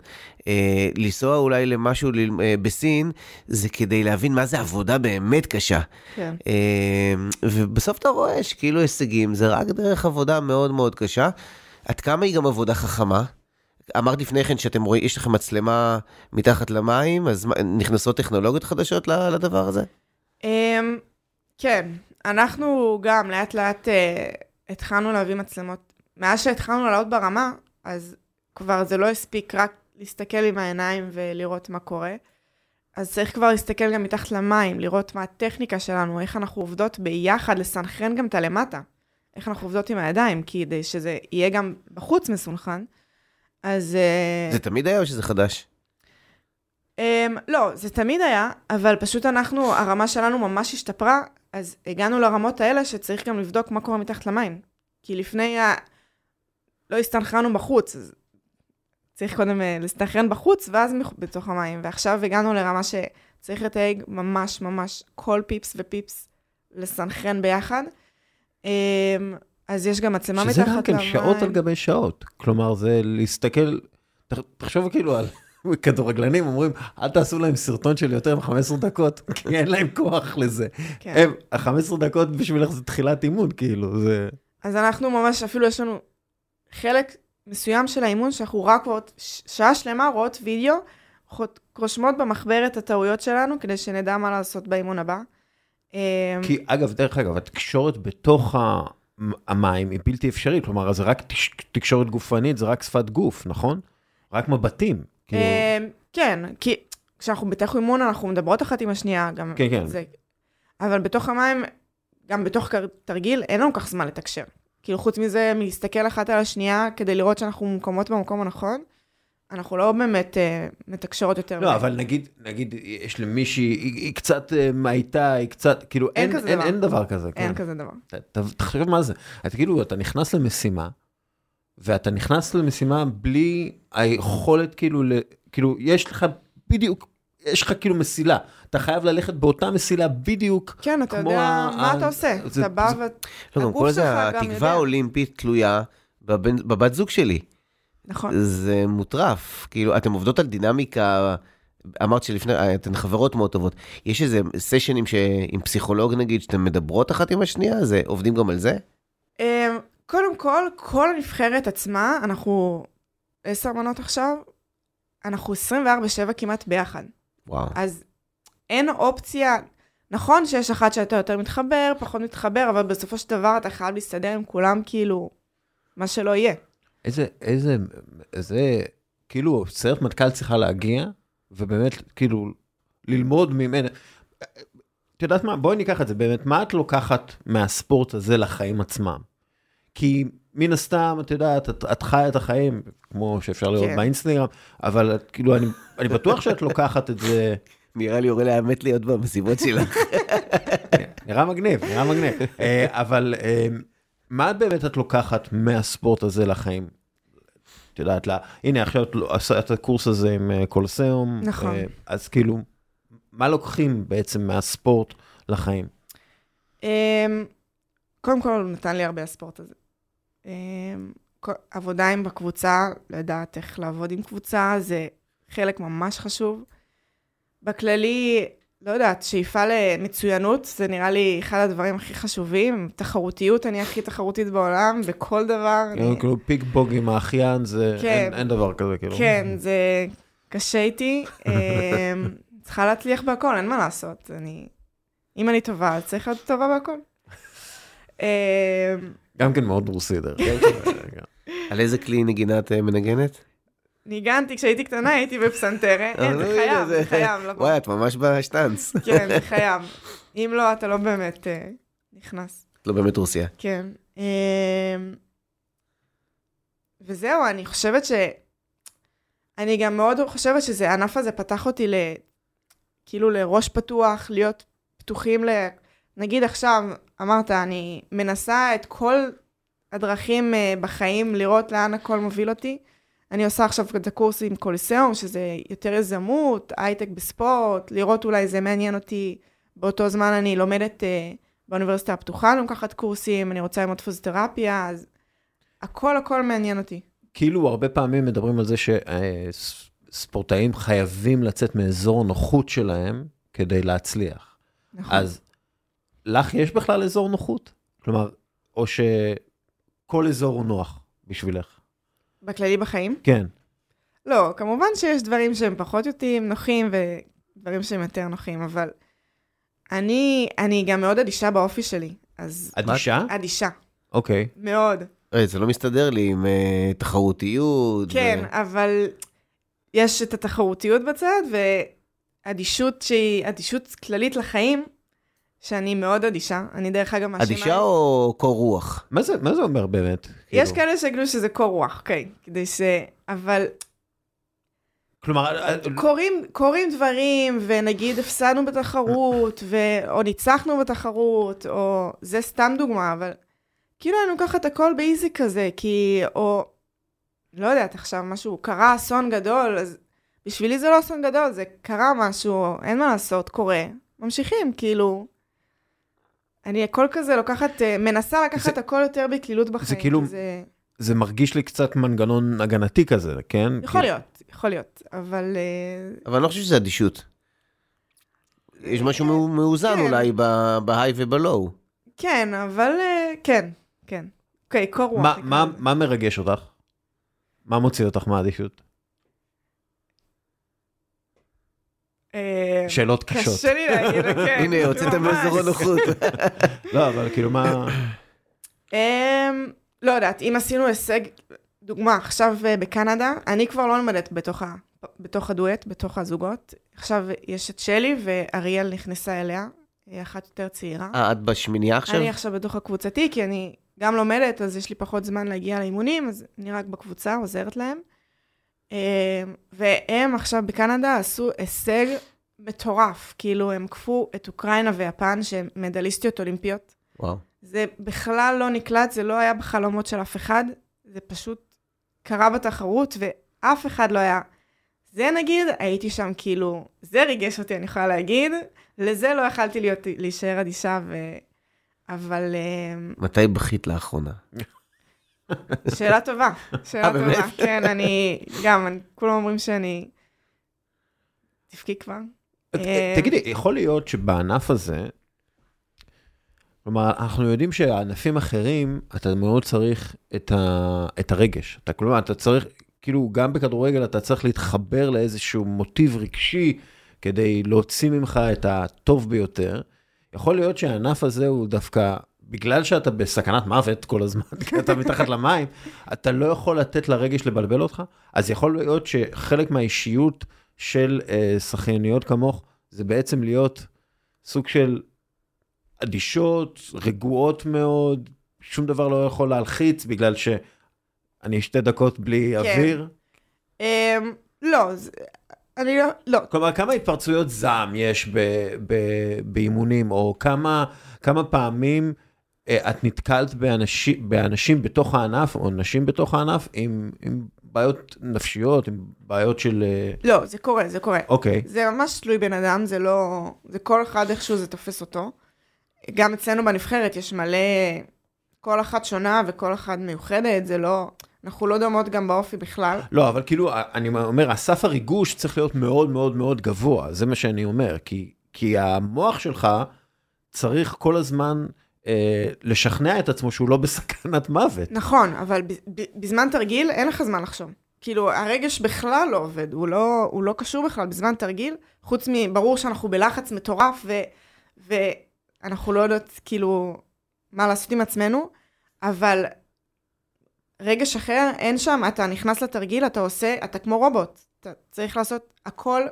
[SPEAKER 3] אה, לנסוע אולי למשהו אה, בסין, זה כדי להבין מה זה עבודה באמת קשה.
[SPEAKER 2] כן.
[SPEAKER 3] ובסוף אתה רואה שכאילו הישגים זה רק דרך עבודה מאוד מאוד קשה. עד כמה היא גם עבודה חכמה, אמרת לפני כן שאתם רואים, יש לכם מצלמה מתחת למים, אז נכנסות טכנולוגיות חדשות לדבר הזה?
[SPEAKER 2] אמ, כן, אנחנו גם לאט לאט התחלנו להביא מצלמות. מאז שהתחלנו לעלות ברמה, אז כבר זה לא הספיק רק להסתכל עם העיניים ולראות מה קורה. אז צריך כבר להסתכל גם מתחת למים, לראות מה הטכניקה שלנו, איך אנחנו עובדות ביחד, לסנכרן גם את הלמטה. איך אנחנו עובדות עם הידיים, כדי שזה יהיה גם בחוץ מסונכרן. אז... אה,
[SPEAKER 3] זה תמיד היה או שזה חדש?
[SPEAKER 2] Um, לא, זה תמיד היה, אבל פשוט אנחנו, הרמה שלנו ממש השתפרה, אז הגענו לרמות האלה שצריך גם לבדוק מה קורה מתחת למים. כי לפני ה... לא הסתנכרנו בחוץ, אז צריך קודם uh, להסתנכרן בחוץ, ואז. בתוך המים. ועכשיו הגענו לרמה שצריך לתייג ממש ממש כל פיפס ופיפס לסנכרן ביחד. Um, אז יש גם מצלמה מתחת
[SPEAKER 1] שזה
[SPEAKER 2] למים.
[SPEAKER 1] גם כן שעות על גבי שעות. כלומר, זה להסתכל, תחשוב כאילו על [LAUGHS] כדורגלנים, אומרים, אל תעשו להם סרטון של יותר מ-15 דקות, [LAUGHS] כי אין להם כוח לזה.
[SPEAKER 2] כן.
[SPEAKER 1] הם, ה-15 דקות בשבילך זה תחילת אימון, כאילו, זה...
[SPEAKER 2] אז אנחנו ממש, אפילו יש לנו חלק מסוים של האימון, שאנחנו רק רואות, שעה שלמה רואות וידאו, רושמות במחברת הטעויות שלנו, כדי שנדע מה לעשות באימון הבא. אמ,
[SPEAKER 1] כי אגב, דרך אגב, התקשורת בתוך ה- המים היא בלתי אפשרית, כלומר, זה רק תקשורת גופנית, זה רק שפת גוף, נכון? רק מבטים. כאילו,
[SPEAKER 2] אמ, כן, כי כשאנחנו בתוך אימון אנחנו מדברות אחת עם השנייה, גם
[SPEAKER 1] כן, כן.
[SPEAKER 2] זה. אבל בתוך המים, גם בתוך תרגיל, אין לנו כך זמן לתקשר. כאילו, חוץ מזה, מלהסתכל אחת על השנייה כדי לראות שאנחנו ממקומות במקום הנכון, אנחנו לא באמת אה, מתקשרות יותר.
[SPEAKER 1] לא,
[SPEAKER 2] מדי.
[SPEAKER 1] אבל נגיד, נגיד, יש למישהי, היא, היא קצת אה, מהייתה, היא קצת, כאילו,
[SPEAKER 2] אין
[SPEAKER 1] אין,
[SPEAKER 2] כזה
[SPEAKER 1] אין,
[SPEAKER 2] דבר.
[SPEAKER 1] אין דבר כזה.
[SPEAKER 2] אין
[SPEAKER 1] כן.
[SPEAKER 2] כזה דבר.
[SPEAKER 1] ת- ת- תחשוב מה זה. אתה כאילו, אתה נכנס למשימה, ואתה נכנס למשימה בלי היכולת, כאילו, ל, כאילו, יש לך בדיוק, יש לך כאילו מסילה. אתה חייב ללכת באותה מסילה בדיוק.
[SPEAKER 2] כן, אתה
[SPEAKER 1] כמו
[SPEAKER 2] יודע
[SPEAKER 1] ה-
[SPEAKER 2] מה אתה עושה.
[SPEAKER 1] זה-
[SPEAKER 2] אתה בא
[SPEAKER 1] זה-
[SPEAKER 2] ו...
[SPEAKER 3] לא, גם כל זה, התקווה. האולימפית תלויה בבן, בבת זוג שלי.
[SPEAKER 2] נכון.
[SPEAKER 3] זה מוטרף. כאילו, אתם עובדות על דינמיקה, אמרת שלפני, אתן חברות מאוד טובות. יש איזה סשנים ש... עם פסיכולוג נגיד, שאתן מדברות אחת עם השנייה? זה, עובדים גם על זה?
[SPEAKER 2] אמ, קודם כל, כל הנבחרת עצמה, אנחנו עשר מנות עכשיו, אנחנו 24-7 כמעט ביחד.
[SPEAKER 3] וואו.
[SPEAKER 2] אז אין אופציה, נכון שיש אחת שאתה יותר מתחבר, פחות מתחבר, אבל בסופו של דבר אתה חייב להסתדר עם כולם, כאילו, מה שלא יהיה.
[SPEAKER 1] איזה, איזה, איזה, כאילו, סיירת מטכ"ל צריכה להגיע, ובאמת, כאילו, ללמוד ממנה. את יודעת מה? בואי ניקח את זה באמת, מה את לוקחת מהספורט הזה לחיים עצמם? כי מן הסתם, את יודעת, את, את חיה את החיים, כמו שאפשר לראות
[SPEAKER 2] כן.
[SPEAKER 1] באינסטגרם, אבל את, כאילו, אני, אני בטוח שאת לוקחת את זה, [LAUGHS]
[SPEAKER 3] נראה לי יורה לאמת להיות במסיבות שלך.
[SPEAKER 1] נראה מגניב, נראה מגניב. אה, אבל אה, מה באמת את לוקחת מהספורט הזה לחיים? את יודעת, לה, הנה עכשיו את לא- עשה את הקורס הזה עם אה, קולוסיאום,
[SPEAKER 2] נכון.
[SPEAKER 1] אז כאילו, מה לוקחים בעצם מהספורט לחיים?
[SPEAKER 2] אמ, קודם כל, הוא נתן לי הרבה הספורט הזה. אמ, עבודה עם בקבוצה, לדעת איך לעבוד עם קבוצה, זה חלק ממש חשוב. בכללי, לא יודעת, שאיפה למצוינות, זה נראה לי אחד הדברים הכי חשובים. תחרותיות, אני הכי תחרותית בעולם, בכל דבר. אני...
[SPEAKER 1] כאילו פיק בוג עם האחיין, זה,
[SPEAKER 2] כן.
[SPEAKER 1] אין, אין דבר כזה, כאילו.
[SPEAKER 2] כן, זה קשה איתי. אמ, צריכה להצליח בהכל, אין מה לעשות. אני... אם אני טובה, אז צריך להיות טובה בהכל.
[SPEAKER 1] גם כן מאוד רוסי דרך אגב.
[SPEAKER 3] על איזה כלי נגינה את אה, מנגנת?
[SPEAKER 2] ניגנתי כשהייתי קטנה, הייתי בפסנתר, אין, זה
[SPEAKER 3] אה,
[SPEAKER 2] חייב, זה חייב לבוא.
[SPEAKER 3] וואי, את ממש בשטאנץ.
[SPEAKER 2] כן, זה [LAUGHS] חייב. אם לא, אתה לא באמת אה, נכנס.
[SPEAKER 3] לא באמת רוסיה.
[SPEAKER 2] כן. וזהו, אני חושבת ש... אני גם מאוד חושבת שזה, הענף הזה פתח אותי ל... כאילו לראש פתוח, להיות פתוחים ל... נגיד עכשיו, אמרת, אני מנסה את כל הדרכים אה, בחיים, לראות לאן הכל מוביל אותי. אני עושה עכשיו את הקורס עם קוליסיאום, שזה יותר יזמות, הייטק בספורט, לראות אולי זה מעניין אותי. באותו זמן אני לומדת אה, באוניברסיטה הפתוחה, אני לוקחת קורסים, אני רוצה ללמוד פיזיותרפיה, אז הכל הכל מעניין אותי.
[SPEAKER 1] כאילו הרבה פעמים מדברים על זה שספורטאים חייבים לצאת מאזור הנוחות שלהם כדי להצליח.
[SPEAKER 2] נכון.
[SPEAKER 1] אז לך יש בכלל אזור נוחות? כלומר, או שכל אזור הוא נוח בשבילך?
[SPEAKER 2] בכללי בחיים?
[SPEAKER 1] כן.
[SPEAKER 2] לא, כמובן שיש דברים שהם פחות אותיים, נוחים, ודברים שהם יותר נוחים, אבל אני, אני גם מאוד אדישה באופי שלי, אז...
[SPEAKER 1] אדישה?
[SPEAKER 2] אדישה,
[SPEAKER 1] אוקיי.
[SPEAKER 2] מאוד.
[SPEAKER 3] אה, זה לא מסתדר לי עם אה, תחרותיות.
[SPEAKER 2] כן,
[SPEAKER 3] ו...
[SPEAKER 2] אבל יש את התחרותיות בצד, ואדישות שהיא אדישות כללית לחיים, שאני מאוד אדישה. אני דרך אגב מאשימה...
[SPEAKER 3] אדישה או קור רוח?
[SPEAKER 1] מה זה, מה זה אומר באמת?
[SPEAKER 2] יש
[SPEAKER 1] כאילו?
[SPEAKER 2] כאלה שיגידו שזה קור רוח, אוקיי, כדי ש... אבל
[SPEAKER 1] כלומר, אה,
[SPEAKER 2] קורים, קורים דברים, ונגיד הפסדנו בתחרות, [LAUGHS] ו... או ניצחנו בתחרות, או... זה סתם דוגמה, אבל כאילו אני לוקחת את הכל באיזי כזה, כי... או... לא יודעת, עכשיו משהו, קרה אסון גדול, אז בשבילי זה לא אסון גדול, זה קרה משהו, אין מה לעשות, קורה. ממשיכים, כאילו... אני הכל כזה לוקחת, אה, מנסה לקחת
[SPEAKER 1] זה-
[SPEAKER 2] הכל יותר בקלילות בחיים.
[SPEAKER 1] כאילו-
[SPEAKER 2] כי זה...
[SPEAKER 1] זה מרגיש לי קצת מנגנון הגנתי כזה, כן?
[SPEAKER 2] יכול
[SPEAKER 1] כי-
[SPEAKER 2] להיות, יכול להיות, אבל... אה,
[SPEAKER 3] אבל אני לא חושב שזה אדישות. יש משהו מאו- מאוזן
[SPEAKER 2] כן.
[SPEAKER 3] אולי ב- בהיי ובלואו.
[SPEAKER 2] כן, אבל אה, כן, כן. אוקיי, קור רוח.
[SPEAKER 1] מה-. מה מרגש אותך? מה מוציא אותך מהאדישות?
[SPEAKER 2] אה,
[SPEAKER 1] שאלות קשות.
[SPEAKER 2] קשה לי להגיד, [LAUGHS] כן.
[SPEAKER 3] הנה, הוצאתם. מאזור הנוחות. [LAUGHS]
[SPEAKER 1] לא, אבל כאילו מה...
[SPEAKER 2] אמ, לא יודעת, אם עשינו הישג, דוגמה, עכשיו אה, בקנדה, אני כבר לא לומדת בתוך, ה, בתוך הדואט, בתוך הזוגות. עכשיו יש את שלי ואריאל נכנסה אליה, היא אחת יותר צעירה.
[SPEAKER 3] אה, את בשמינייה עכשיו?
[SPEAKER 2] אני עכשיו בתוך הקבוצתי, כי אני גם לומדת, אז יש לי פחות זמן להגיע לאימונים, אז אני רק בקבוצה, עוזרת להם. אה, והם עכשיו בקנדה עשו הישג מטורף, כאילו הם קפו את אוקראינה ויפן, שהן מדליסטיות אולימפיות.
[SPEAKER 3] וואו.
[SPEAKER 2] זה בכלל לא נקלט, זה לא היה בחלומות של אף אחד, זה פשוט קרה בתחרות, ואף אחד לא היה. זה נגיד, הייתי שם כאילו, זה ריגש אותי, אני יכולה להגיד, לזה לא יכלתי להיות, להישאר אדישה, ו... אבל אה,
[SPEAKER 3] מתי בכית לאחרונה?
[SPEAKER 2] שאלה טובה, שאלה
[SPEAKER 3] אה,
[SPEAKER 2] טובה. כן, אני, גם, כולם אומרים שאני... תבכי כבר. אה,
[SPEAKER 1] תגידי, יכול להיות שבענף הזה, כלומר, אנחנו יודעים שענפים אחרים, אתה מאוד צריך את, ה, את הרגש. אתה, כלומר, אתה צריך, כאילו, גם בכדורגל אתה צריך להתחבר לאיזשהו מוטיב רגשי כדי להוציא ממך את הטוב ביותר. יכול להיות שהענף הזה הוא דווקא, בגלל שאתה בסכנת מוות כל הזמן, כי אתה מתחת למים, אתה לא יכול לתת לרגש לבלבל אותך, אז יכול להיות שחלק מהאישיות של אה, שחייניות כמוך, זה בעצם להיות סוג של אדישות, רגועות מאוד, שום דבר לא יכול להלחיץ בגלל שאני שתי דקות בלי
[SPEAKER 2] כן.
[SPEAKER 1] אוויר.
[SPEAKER 2] אה, לא, זה- אני לא, לא,
[SPEAKER 1] כלומר, כמה התפרצויות זעם יש ב- ב- באימונים, או כמה, כמה פעמים את נתקלת באנשים, באנשים בתוך הענף, או נשים בתוך הענף, עם, עם בעיות נפשיות, עם בעיות של... אה,
[SPEAKER 2] לא, זה קורה, זה קורה.
[SPEAKER 1] אוקיי,
[SPEAKER 2] זה ממש תלוי בן אדם, זה לא... זה כל אחד איכשהו זה תופס אותו. גם אצלנו בנבחרת יש מלא... כל אחת שונה וכל אחת מיוחדת, זה לא... אנחנו לא דומות גם באופי בכלל.
[SPEAKER 1] לא, אבל כאילו, אני אומר, הסף הריגוש צריך להיות מאוד מאוד מאוד גבוה, זה מה שאני אומר, כי, כי המוח שלך צריך כל הזמן אה, לשכנע את עצמו שהוא לא בסכנת מוות.
[SPEAKER 2] נכון, אבל בזמן תרגיל אין לך זמן לחשוב. כאילו, הרגש בכלל לא עובד, הוא לא, הוא לא קשור בכלל בזמן תרגיל, חוץ מברור שאנחנו בלחץ מטורף, ו, ואנחנו לא יודעות, כאילו, מה לעשות עם עצמנו, אבל רגש אחר, אין שם, אתה נכנס לתרגיל, אתה עושה, אתה כמו רובוט. אתה צריך לעשות הכל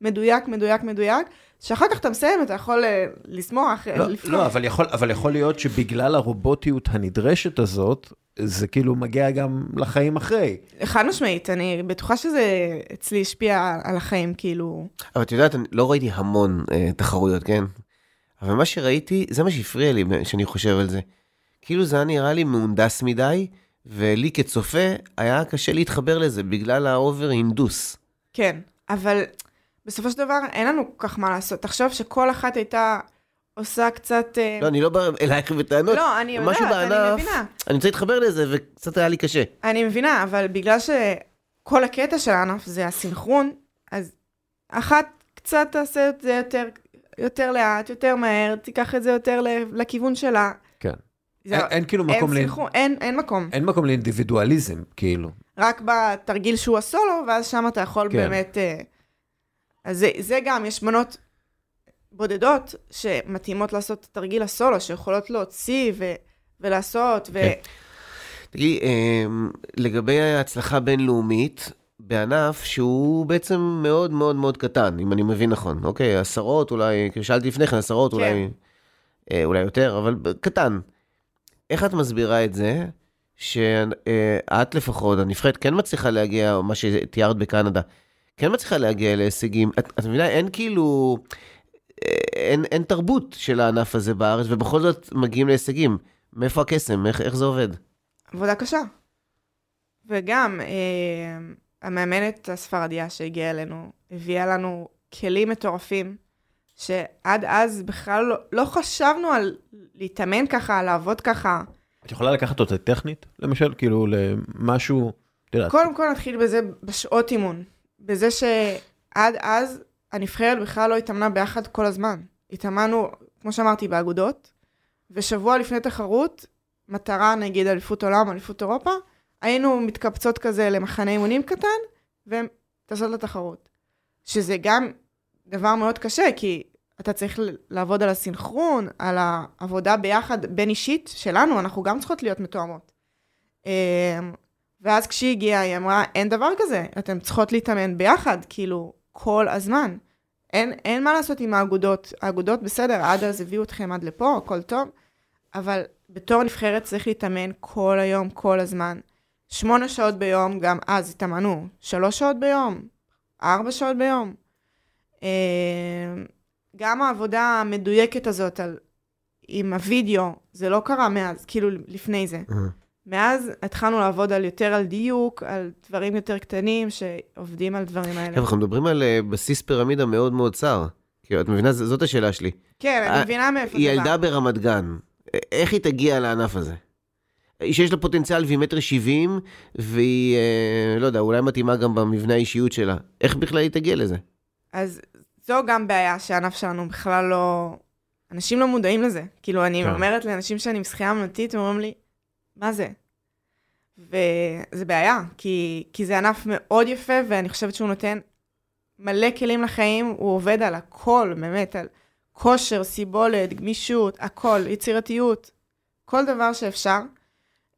[SPEAKER 2] מדויק, מדויק, מדויק, שאחר כך אתה מסיים, אתה יכול אה, לשמוח, אה,
[SPEAKER 1] לא,
[SPEAKER 2] לבחור.
[SPEAKER 1] לא אבל, יכול, אבל יכול להיות שבגלל הרובוטיות הנדרשת הזאת, זה כאילו מגיע גם לחיים אחרי.
[SPEAKER 2] חד משמעית, אני בטוחה שזה אצלי השפיע על החיים, כאילו...
[SPEAKER 3] אבל את יודעת, אני לא ראיתי המון אה, תחרויות, כן? אבל מה שראיתי, זה מה שהפריע לי כשאני חושב על זה. כאילו זה היה נראה לי מהונדס מדי, ולי כצופה היה קשה להתחבר לזה בגלל ה over הינדוס.
[SPEAKER 2] כן, אבל בסופו של דבר אין לנו כל כך מה לעשות. תחשוב שכל אחת הייתה עושה קצת... אה,
[SPEAKER 3] לא, אני לא בא אלייך בטענות.
[SPEAKER 2] לא, אני יודעת,
[SPEAKER 3] משהו
[SPEAKER 2] אני
[SPEAKER 3] בענף,
[SPEAKER 2] מבינה.
[SPEAKER 3] אני רוצה להתחבר לזה, וקצת היה לי קשה.
[SPEAKER 2] אני מבינה, אבל בגלל שכל הקטע של הענף זה הסינכרון, אז אחת קצת תעשה את זה יותר, יותר לאט, יותר מהר, תיקח את זה יותר לכיוון שלה.
[SPEAKER 1] כן.
[SPEAKER 2] זה-
[SPEAKER 1] אין, אין כאילו
[SPEAKER 2] אין
[SPEAKER 1] מקום, לאינ-
[SPEAKER 2] סינכרון, אין, אין מקום.
[SPEAKER 1] אין מקום לאינדיבידואליזם, כאילו.
[SPEAKER 2] רק בתרגיל שהוא הסולו, ואז שם אתה יכול
[SPEAKER 1] כן.
[SPEAKER 2] באמת... אה, אז זה, זה גם, יש בנות בודדות שמתאימות לעשות את תרגיל הסולו, שיכולות להוציא ו, ולעשות, ו...
[SPEAKER 1] כן.
[SPEAKER 3] תגידי, אמ, לגבי ההצלחה הבינלאומית, בענף שהוא בעצם מאוד מאוד מאוד קטן, אם אני מבין נכון, אוקיי? עשרות אולי, שאלתי לפני כן, עשרות
[SPEAKER 2] כן.
[SPEAKER 3] אולי, אה, אולי יותר, אבל קטן. איך את מסבירה את זה שאת לפחות, הנבחרת, כן מצליחה להגיע, מה שתיארת בקנדה, כן מצליחה להגיע להישגים? את, את מבינה, אין כאילו, אין, אין תרבות של הענף הזה בארץ, ובכל זאת מגיעים להישגים. מאיפה הקסם? איך, איך זה עובד?
[SPEAKER 2] עבודה קשה. וגם, אה, המאמנת הספרדיה שהגיעה אלינו, הביאה לנו כלים מטורפים, שעד אז בכלל לא, לא חשבנו על להתאמן ככה, לעבוד ככה.
[SPEAKER 1] את יכולה לקחת אותה טכנית, למשל, כאילו, למשהו,
[SPEAKER 2] קודם כל נתחיל בזה בשעות אימון. בזה שעד אז הנבחרת בכלל לא התאמנה ביחד כל הזמן. התאמנו, כמו שאמרתי, באגודות, ושבוע לפני תחרות, מטרה נגיד אליפות עולם, אליפות אירופה, היינו מתקבצות כזה למחנה אימונים קטן, וטסות לתחרות. שזה גם דבר מאוד קשה, כי אתה צריך לעבוד על הסינכרון, על העבודה ביחד בין אישית שלנו, אנחנו גם צריכות להיות מתואמות. ואז כשהיא הגיעה, היא אמרה, אין דבר כזה, אתן צריכות להתאמן ביחד, כאילו, כל הזמן. אין, אין מה לעשות עם האגודות. האגודות, בסדר, עד אז הביאו אתכם עד לפה, הכל טוב, אבל בתור נבחרת צריך להתאמן כל היום, כל הזמן. שמונה שעות ביום, גם אז התאמנו. שלוש שעות ביום, ארבע שעות ביום. אה, גם העבודה המדויקת הזאת על, עם הוידאו, זה לא קרה מאז, כאילו לפני זה. מאז התחלנו לעבוד על יותר על דיוק, על דברים יותר קטנים שעובדים על דברים האלה.
[SPEAKER 3] חבר'ה, אנחנו מדברים על אה, בסיס פירמידה מאוד מאוד צר. כאילו, את מבינה? זאת השאלה שלי.
[SPEAKER 2] כן,
[SPEAKER 3] אה,
[SPEAKER 2] אני מבינה מאיפה
[SPEAKER 3] היא
[SPEAKER 2] זה
[SPEAKER 3] ילדה
[SPEAKER 2] בא.
[SPEAKER 3] ברמת גן, איך היא תגיע לענף הזה? שיש לה פוטנציאל והיא מטר שבעים, והיא, אה, לא יודע, אולי מתאימה גם במבנה האישיות שלה. איך בכלל היא תגיע לזה?
[SPEAKER 2] אז זו גם בעיה שהענף שלנו בכלל לא... אנשים לא מודעים לזה. כאילו, אני
[SPEAKER 1] כן.
[SPEAKER 2] אומרת לאנשים שאני משחייה אמנותית, הם אומרים לי, מה זה? וזה בעיה, כי, כי זה ענף מאוד יפה, ואני חושבת שהוא נותן מלא כלים לחיים, הוא עובד על הכל, באמת, על כושר, סיבולת, גמישות, הכל, יצירתיות, כל דבר שאפשר.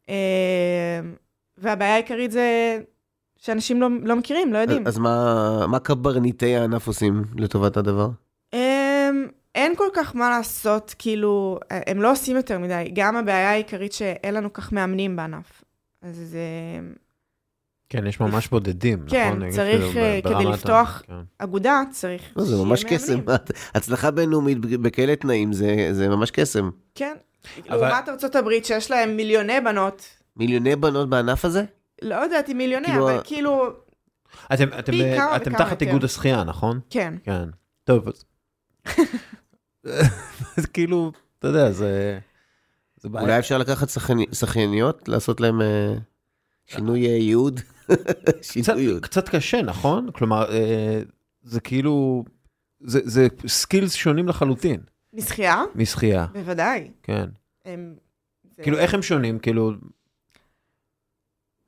[SPEAKER 2] אה, והבעיה העיקרית זה שאנשים לא, לא מכירים, לא יודעים.
[SPEAKER 3] אז מה, מה קברניטי הענף עושים לטובת הדבר?
[SPEAKER 2] אין כל כך מה לעשות, כאילו, הם לא עושים יותר מדי. גם הבעיה העיקרית שאין לנו כך מאמנים בענף. אז זה...
[SPEAKER 1] כן, יש ממש [LAUGHS] בודדים,
[SPEAKER 2] כן,
[SPEAKER 1] נכון? נגיד,
[SPEAKER 2] צריך,
[SPEAKER 1] כאילו,
[SPEAKER 2] אה, כדי לפתוח-
[SPEAKER 1] כן.
[SPEAKER 2] אגודה צריך
[SPEAKER 3] לא, זה ממש. קסם. [LAUGHS] הצלחה בינלאומית בכאלה תנאים זה, זה ממש קסם.
[SPEAKER 2] כן.
[SPEAKER 1] אבל-
[SPEAKER 2] לעומת ארצות הברית, שיש להם מיליוני בנות,
[SPEAKER 3] מיליוני בנות בענף הזה?
[SPEAKER 2] לא יודעת אם מיליוני,
[SPEAKER 3] כאילו,
[SPEAKER 2] אבל כאילו,
[SPEAKER 1] אתם, אתם, אה, אתם תחת. איגוד השחייה, נכון?
[SPEAKER 2] כן.
[SPEAKER 1] כן. טוב, [LAUGHS] אז... כאילו, אתה יודע, זה... זה בעיה.
[SPEAKER 3] אולי אפשר לקחת שחייני- שחייניות, לעשות להם אה, שינוי אה, ייעוד? [LAUGHS]
[SPEAKER 1] קצת,
[SPEAKER 3] שינוי ייעוד.
[SPEAKER 1] קצת קשה, נכון? כלומר, אה, זה כאילו... זה, זה סקילס שונים לחלוטין
[SPEAKER 2] משחייה?
[SPEAKER 1] משחייה,
[SPEAKER 2] בוודאי.
[SPEAKER 1] כן.
[SPEAKER 2] הם- זה-
[SPEAKER 1] כאילו, איך הם שונים? כאילו...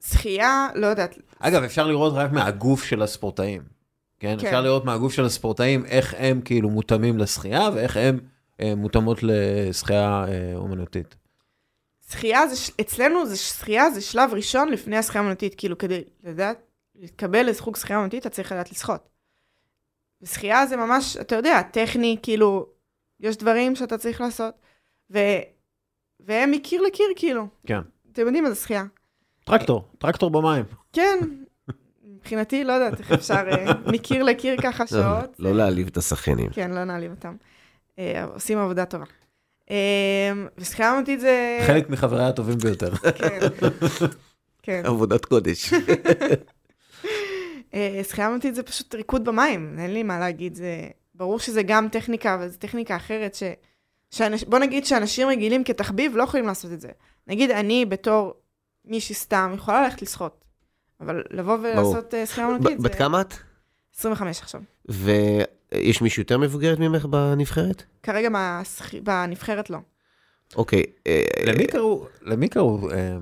[SPEAKER 2] שחייה, לא יודעת,
[SPEAKER 1] אגב, אפשר לראות רק מהגוף של הספורטאים. כן?
[SPEAKER 2] כן.
[SPEAKER 1] אפשר לראות מהגוף של הספורטאים איך הם כאילו מותאמים לשחייה ואיך הם אה, מותאמות לשחייה אה, אומנותית.
[SPEAKER 2] שחייה זה, אצלנו זה שחייה זה שלב ראשון לפני השחייה האמנותית, כאילו כדי לדעת, להתקבל לחוג שחייה אמנותית, אתה צריך לדעת לשחות. ושחייה זה ממש, אתה יודע, טכני, כאילו, יש דברים שאתה צריך לעשות, ו... והם מקיר לקיר, כאילו.
[SPEAKER 1] כן.
[SPEAKER 2] אתם יודעים מה זה שחייה.
[SPEAKER 1] טרקטור, טרקטור במים.
[SPEAKER 2] כן, מבחינתי, לא יודעת איך אפשר אה, מקיר לקיר ככה
[SPEAKER 3] לא,
[SPEAKER 2] שעות.
[SPEAKER 3] לא להעליב את השחיינים.
[SPEAKER 2] כן, לא נעליב אותם. אה, עושים עבודה טובה. אה, ושחייה אמנותית זה...
[SPEAKER 1] חלק מחבריי הטובים ביותר. [LAUGHS]
[SPEAKER 2] כן. כן.
[SPEAKER 3] עבודת קודש.
[SPEAKER 2] שחייה אמנותית זה פשוט ריקוד במים, אין לי מה להגיד, זה... ברור שזה גם טכניקה, אבל זו טכניקה אחרת ש... שאנש... בוא נגיד שאנשים רגילים כתחביב לא יכולים לעשות את זה. נגיד אני בתור מישהי סתם יכולה ללכת לשחות, אבל לבוא ולעשות אה, שחייה
[SPEAKER 3] ב-
[SPEAKER 2] זה...
[SPEAKER 3] בת כמה את?
[SPEAKER 2] 25 עכשיו.
[SPEAKER 3] ויש מישהו יותר מבוגרת ממך בנבחרת?
[SPEAKER 2] כרגע. בנבחרת לא.
[SPEAKER 3] אוקיי. אה,
[SPEAKER 1] למי קראו, למי קראו אה,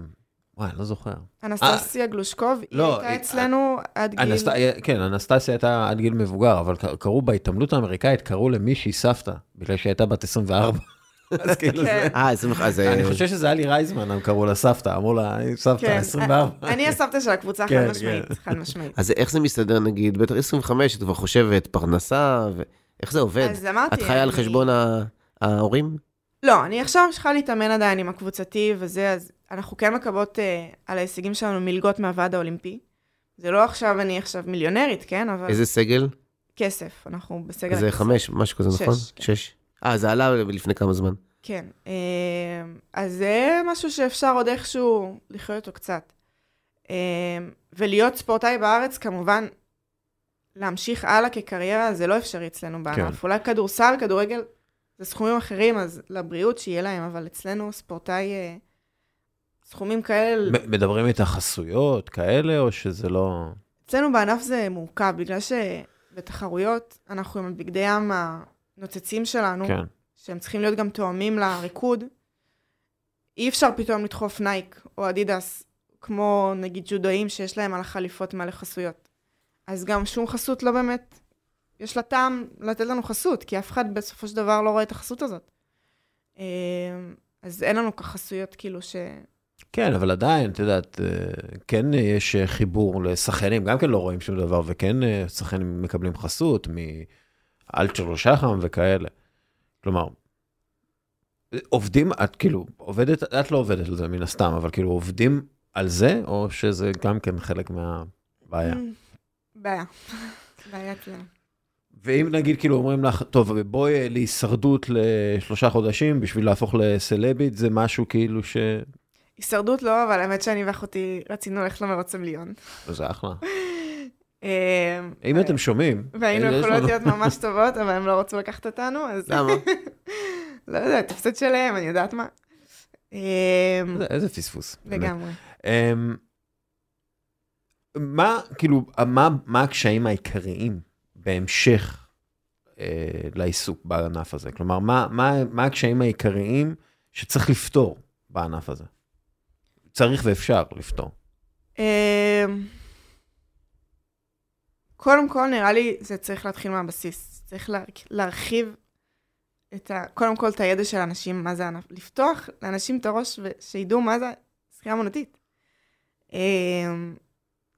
[SPEAKER 1] וואי, לא זוכר.
[SPEAKER 2] אנסטסיה גלושקוב, היא
[SPEAKER 1] לא,
[SPEAKER 2] הייתה אצלנו עד גיל...
[SPEAKER 1] כן, אנסטסיה הייתה עד גיל מבוגר, אבל קראו בהתעמלות האמריקאית, קראו למישהי סבתא, בגלל שהיא הייתה בת 24. אז כאילו זה...
[SPEAKER 2] כן.
[SPEAKER 3] אה, 20, אז...
[SPEAKER 1] אני
[SPEAKER 3] אה,
[SPEAKER 1] חושב שזה היה לי רייזמן, הם קראו לה סבתא, אמרו לה, סבתא,
[SPEAKER 2] כן.
[SPEAKER 1] 24.
[SPEAKER 2] אני הסבתא של הקבוצה, חד
[SPEAKER 1] כן,
[SPEAKER 2] משמעית,
[SPEAKER 1] כן.
[SPEAKER 2] חד משמעית.
[SPEAKER 3] אז איך זה מסתדר נגיד, בטח 25, את כבר חושבת פרנסה, ואיך זה עובד?
[SPEAKER 2] אז אמרתי...
[SPEAKER 3] את חיה על חשבון ההורים?
[SPEAKER 2] לא, אני עכשיו ממשיכה להתאמן עדיין עם הקבוצתי וזה, אז אנחנו כן מקבלות אה, על ההישגים שלנו מלגות מהוועד האולימפי. זה לא עכשיו אני עכשיו מיליונרית, כן? אבל
[SPEAKER 3] איזה סגל?
[SPEAKER 2] כסף, אנחנו בסגל
[SPEAKER 3] זה. חמש, משהו כזה, נכון?
[SPEAKER 2] כן.
[SPEAKER 3] שש. אה, זה עלה לפני כמה זמן.
[SPEAKER 2] כן. אה, אז זה משהו שאפשר עוד איכשהו לחיות אותו קצת. אה, ולהיות ספורטאי בארץ, כמובן, להמשיך הלאה כקריירה, זה לא אפשרי אצלנו בענף. אולי כדורסל, כדורגל, זה סכומים אחרים, אז לבריאות שיהיה להם, אבל אצלנו ספורטאי, אה, סכומים כאלה,
[SPEAKER 1] מדברים איתך חסויות כאלה, או שזה לא...
[SPEAKER 2] אצלנו בענף זה מורכב, בגלל שבתחרויות אנחנו עם הבגדי ים הנוצצים שלנו,
[SPEAKER 1] כן.
[SPEAKER 2] שהם צריכים להיות גם תואמים לריקוד, אי אפשר פתאום לדחוף נייק או אדידס, כמו נגיד ג'ודאים שיש להם על החליפות מלא חסויות. אז גם שום חסות לא באמת, יש לה טעם לתת לנו חסות, כי אף אחד בסופו של דבר לא רואה את החסות הזאת. אה, אז אין לנו ככה חסויות כאילו ש...
[SPEAKER 1] כן, אבל עדיין, את יודעת, אה, כן אה, יש אה, חיבור לשחיינים, גם כן לא רואים שום דבר, וכן שחיינים מקבלים חסות מאלצ'ר שחם וכאלה. כלומר, עובדים, את כאילו, עובדת, את לא עובדת על זה מן הסתם, אבל כאילו עובדים על זה, או שזה גם כן חלק מהבעיה?
[SPEAKER 2] Mm, בעיה. בעיה אצלנו.
[SPEAKER 1] ואם נגיד כאילו אומרים לך, טוב, בואי אה, להישרדות לשלושה חודשים בשביל להפוך לסלבית, זה משהו כאילו ש...
[SPEAKER 2] הישרדות לא, אבל האמת שאני ואחותי רצינו ללכת למרוץ המיליון.
[SPEAKER 1] זה אחלה.
[SPEAKER 2] אה,
[SPEAKER 1] אם אתם שומעים,
[SPEAKER 2] והיינו יכולות להיות ממש טובות, אבל הם לא רצו לקחת אותנו, אז...
[SPEAKER 3] למה? [LAUGHS]
[SPEAKER 2] לא יודעת, הפסד שלהם, אני יודעת מה. אה,
[SPEAKER 1] איזה- איזה פספוס.
[SPEAKER 2] לגמרי.
[SPEAKER 1] אמ, מה, כאילו, מה, מה הקשיים העיקריים בהמשך אה, לעיסוק בענף הזה? כלומר, מה, מה, מה הקשיים העיקריים שצריך לפתור בענף הזה? צריך ואפשר לפתור.
[SPEAKER 2] קודם כל, נראה לי זה צריך להתחיל מהבסיס. צריך לה- להרחיב את ה... קודם כל, את הידע של האנשים, מה זה הענף. לפתוח לאנשים את הראש ושידעו מה זה שחייה אמנותית. אה,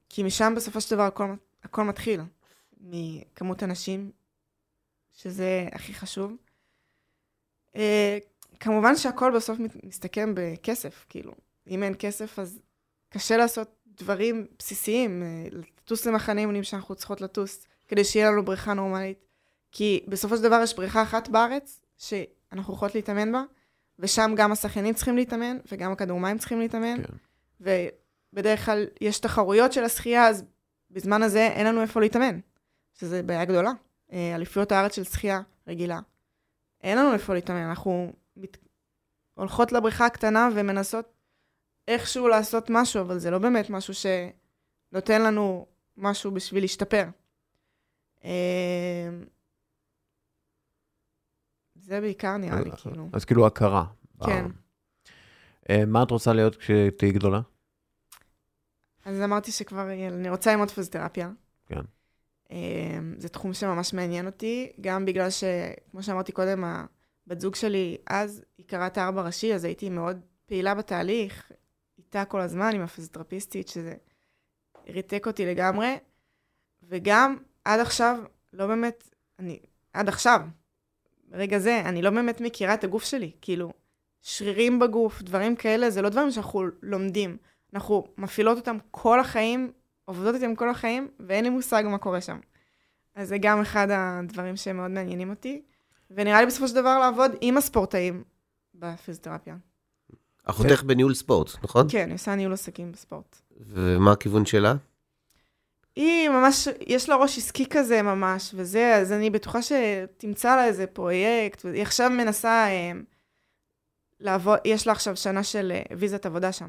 [SPEAKER 2] כי משם בסופו של דבר הכל, הכל מתחיל. מכמות אנשים, שזה הכי חשוב. אה, כמובן שהכל בסוף מסתכם בכסף, כאילו. אם אין כסף, אז קשה לעשות דברים בסיסיים, אה, לטוס למחנה אימונים שאנחנו צריכות לטוס, כדי שיהיה לנו בריכה נורמלית. כי בסופו של דבר יש בריכה אחת בארץ, שאנחנו יכולות להתאמן בה, ושם גם השחיינים צריכים להתאמן, וגם הכדורמים צריכים להתאמן.
[SPEAKER 1] כן.
[SPEAKER 2] ובדרך כלל יש תחרויות של השחייה, אז בזמן הזה אין לנו איפה להתאמן, שזה בעיה גדולה. אה, אליפויות הארץ של שחייה רגילה. אין לנו איפה להתאמן, אנחנו מת... הולכות לבריכה הקטנה ומנסות איכשהו לעשות משהו, אבל זה לא באמת משהו שנותן לנו משהו בשביל להשתפר. אה, זה בעיקר נראה לי, כאילו.
[SPEAKER 1] אז כאילו הכרה.
[SPEAKER 2] כן.
[SPEAKER 1] אה, מה את רוצה להיות כשתהיי גדולה?
[SPEAKER 2] אז אמרתי שכבר, אני רוצה ללמוד פיזיותרפיה.
[SPEAKER 1] כן.
[SPEAKER 2] אמ, זה תחום שממש מעניין אותי, גם בגלל שכמו שאמרתי קודם, הבת זוג שלי אז, היא קראת ארבע ראשי, אז הייתי מאוד פעילה בתהליך, איתה כל הזמן עם הפיזיותרפיסטית, שזה ריתק אותי לגמרי, וגם עד עכשיו, לא באמת, אני, עד עכשיו, ברגע זה, אני לא באמת מכירה את הגוף שלי, כאילו, שרירים בגוף, דברים כאלה, זה לא דברים שאנחנו לומדים. אנחנו מפעילות אותם כל החיים, עובדות איתם כל החיים, ואין לי מושג מה קורה שם. אז זה גם אחד הדברים שמאוד מעניינים אותי, ונראה לי בסופו של דבר לעבוד עם הספורטאים בפיזיותרפיה.
[SPEAKER 3] אחותך בניהול ספורט, נכון?
[SPEAKER 2] כן, אני עושה ניהול עסקים בספורט.
[SPEAKER 3] ומה הכיוון שלה?
[SPEAKER 2] היא ממש, יש לה ראש עסקי כזה ממש, וזה, אז אני בטוחה שתמצא לה איזה פרויקט, והיא עכשיו מנסה אה, לעבוד, יש לה עכשיו שנה של אה, ויזת עבודה שם.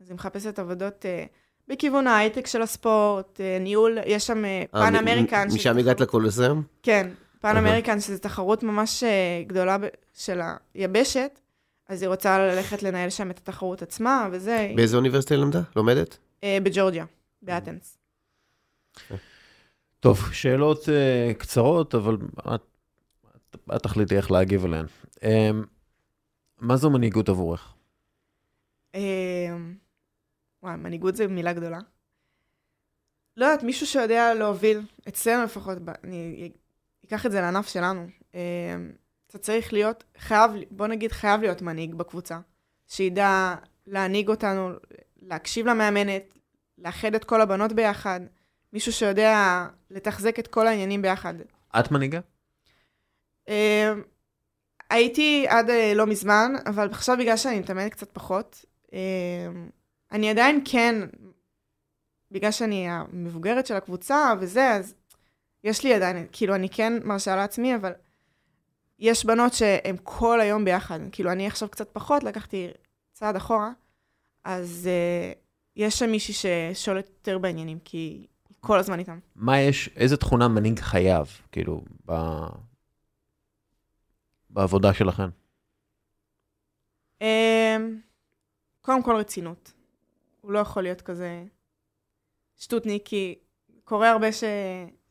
[SPEAKER 2] אז היא מחפשת עבודות אה, בכיוון ההייטק של הספורט, ניהול, יש שם פן אמריקן.
[SPEAKER 3] משם הגעת לקולוסיאום?
[SPEAKER 2] כן,
[SPEAKER 3] Pan
[SPEAKER 2] American, שזו תחרות ממש גדולה ב- של היבשת, אז היא רוצה ללכת לנהל שם את התחרות עצמה, וזה,
[SPEAKER 3] באיזה אוניברסיטה היא למדה? לומדת?
[SPEAKER 2] אה, בג'ורג'יה, באתנס.
[SPEAKER 1] טוב, שאלות אה, קצרות, אבל את, את, את תחליטי איך להגיב עליהן. Um, מה זו מנהיגות עבורך?
[SPEAKER 2] אה, וואי, מנהיגות זה מילה גדולה. לא יודעת, מישהו שיודע להוביל, אצלנו לפחות, אני אקח את זה לענף שלנו. אה, אתה צריך להיות, חייב, בוא נגיד, חייב להיות מנהיג בקבוצה. שידע להנהיג אותנו, להקשיב למאמנת, לאחד את כל הבנות ביחד. מישהו שיודע לתחזק את כל העניינים ביחד.
[SPEAKER 1] את מנהיגה?
[SPEAKER 2] אה, הייתי עד אה, לא מזמן, אבל עכשיו בגלל שאני מתאמנת קצת פחות, אה, אני עדיין כן, בגלל שאני המבוגרת של הקבוצה וזה, אז יש לי עדיין, כאילו, אני כן מרשה לעצמי, אבל יש בנות שהן כל היום ביחד. כאילו, אני עכשיו קצת פחות, לקחתי צעד אחורה, אז uh, יש שם מישהי ששולט יותר בעניינים, כי היא כל הזמן איתם.
[SPEAKER 1] מה יש, איזה תכונה מנהיג חייב, כאילו, ב... בעבודה שלכם?
[SPEAKER 2] Um, קודם כל רצינות. הוא לא יכול להיות כזה שטותניק, כי קורה הרבה ש...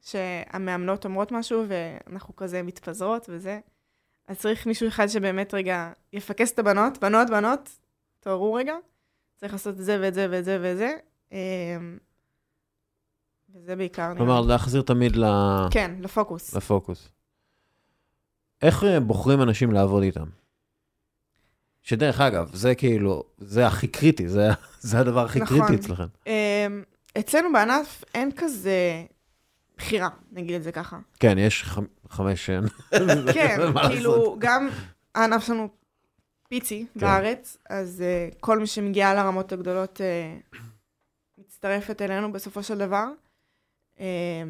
[SPEAKER 2] שהמאמנות אומרות משהו ואנחנו כזה מתפזרות וזה. אז צריך מישהו אחד שבאמת רגע יפקס את הבנות, בנות, בנות, תעוררו רגע, צריך לעשות את זה ואת זה ואת זה ואת זה. Um, וזה בעיקר.
[SPEAKER 1] כלומר. להחזיר תמיד ל...
[SPEAKER 2] כן, לפוקוס.
[SPEAKER 1] לפוקוס. איך אה, בוחרים אנשים לעבוד איתם? שדרך אגב, זה כאילו, זה הכי קריטי, זה, [LAUGHS] זה הדבר הכי
[SPEAKER 2] נכון.
[SPEAKER 1] קריטי אצלכם.
[SPEAKER 2] אמ, אצלנו בענף אין כזה בחירה, נגיד את זה ככה.
[SPEAKER 1] כן, יש. חמש... אה, [LAUGHS]
[SPEAKER 2] כן, כאילו? גם הענף שלנו פיצי
[SPEAKER 1] כן.
[SPEAKER 2] בארץ, אז uh, כל מי שמגיע לרמות הגדולות uh, מצטרפת אלינו בסופו של דבר. Uh,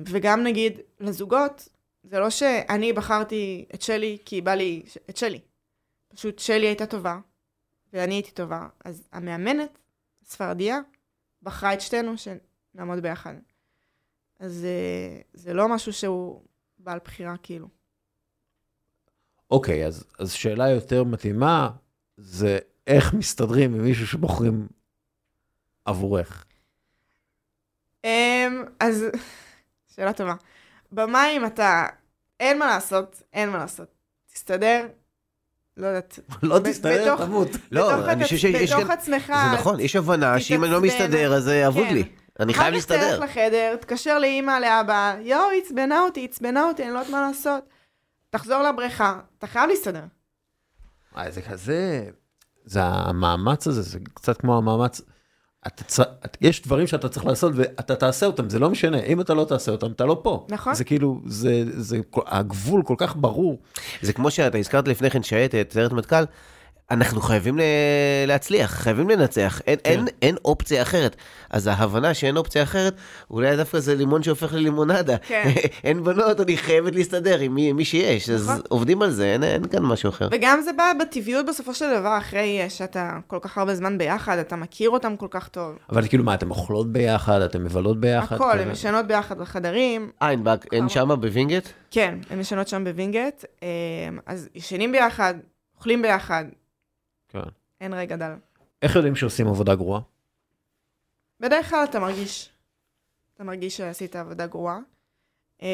[SPEAKER 2] וגם נגיד לזוגות, זה לא שאני בחרתי את שלי כי בא לי ש- את שלי. פשוט שלי הייתה טובה, ואני הייתי טובה. אז המאמנת, ספרדיה, בחרה את שתינו שנעמוד ביחד. אז uh, זה לא משהו שהוא בעל בחירה, כאילו.
[SPEAKER 1] אוקיי, אז, אז שאלה יותר מתאימה, זה איך מסתדרים עם מישהו שבוחרים עבורך.
[SPEAKER 2] אמ, אז, שאלה טובה. במים אתה, אין מה לעשות, אין מה לעשות. תסתדר, לא יודעת.
[SPEAKER 1] לא תסתדר,
[SPEAKER 2] בתוך-
[SPEAKER 1] תמות.
[SPEAKER 3] לא,
[SPEAKER 2] בתוך
[SPEAKER 3] אני חושב שיש
[SPEAKER 2] בתוך
[SPEAKER 3] כאן-
[SPEAKER 2] עצמך.
[SPEAKER 3] זה נכון, יש הבנה שאם אני לא. מסתדר, אז זה אבוד
[SPEAKER 2] כן.
[SPEAKER 3] לי. אני חייב להסתדר.
[SPEAKER 2] אחר כך תלך לחדר, תתקשר לאימא, לאבא, יואו, היא עצבנה אותי, עצבנה אותי, אני לא יודעת מה לעשות. תחזור לבריכה, אתה חייב להסתדר.
[SPEAKER 1] אה, זה כזה, זה המאמץ הזה, זה קצת כמו המאמץ. אתה צ... את- יש דברים שאתה צריך לעשות ואתה תעשה אותם, זה לא משנה, אם אתה לא תעשה אותם, אתה לא פה.
[SPEAKER 2] נכון.
[SPEAKER 1] זה כאילו, זה, זה, הגבול כל כך ברור.
[SPEAKER 3] זה כמו שאתה הזכרת לפני כן שייטת, סיירת מטכ"ל, אנחנו חייבים ל- להצליח, חייבים לנצח, אין,
[SPEAKER 1] כן.
[SPEAKER 3] אין, אין אופציה אחרת. אז ההבנה שאין אופציה אחרת, אולי דווקא זה לימון שהופך ללימונדה.
[SPEAKER 2] כן. [LAUGHS]
[SPEAKER 3] אין בנות, אני חייבת להסתדר עם מי, מי שיש, אז
[SPEAKER 2] נכון.
[SPEAKER 3] עובדים על זה, אין, אין כאן משהו אחר.
[SPEAKER 2] וגם זה בא בטבעיות בסופו של דבר, אחרי שאתה כל כך הרבה זמן ביחד, אתה מכיר אותם כל כך טוב.
[SPEAKER 1] אבל כאילו מה, אתם אוכלות ביחד, אתם מבלות ביחד?
[SPEAKER 2] הכל,
[SPEAKER 1] כזה?
[SPEAKER 2] הן ישנות ביחד בחדרים.
[SPEAKER 3] אה, ענבק, אין שמה בווינגייט?
[SPEAKER 2] כן, הן ישנות שם בווינגייט. אמ, אז ישנים ביחד, אוכלים ביחד,
[SPEAKER 1] כן.
[SPEAKER 2] אין רגע דל.
[SPEAKER 1] איך יודעים שעושים עבודה גרועה?
[SPEAKER 2] בדרך כלל אתה מרגיש, אתה מרגיש שעשית עבודה גרועה. אמ,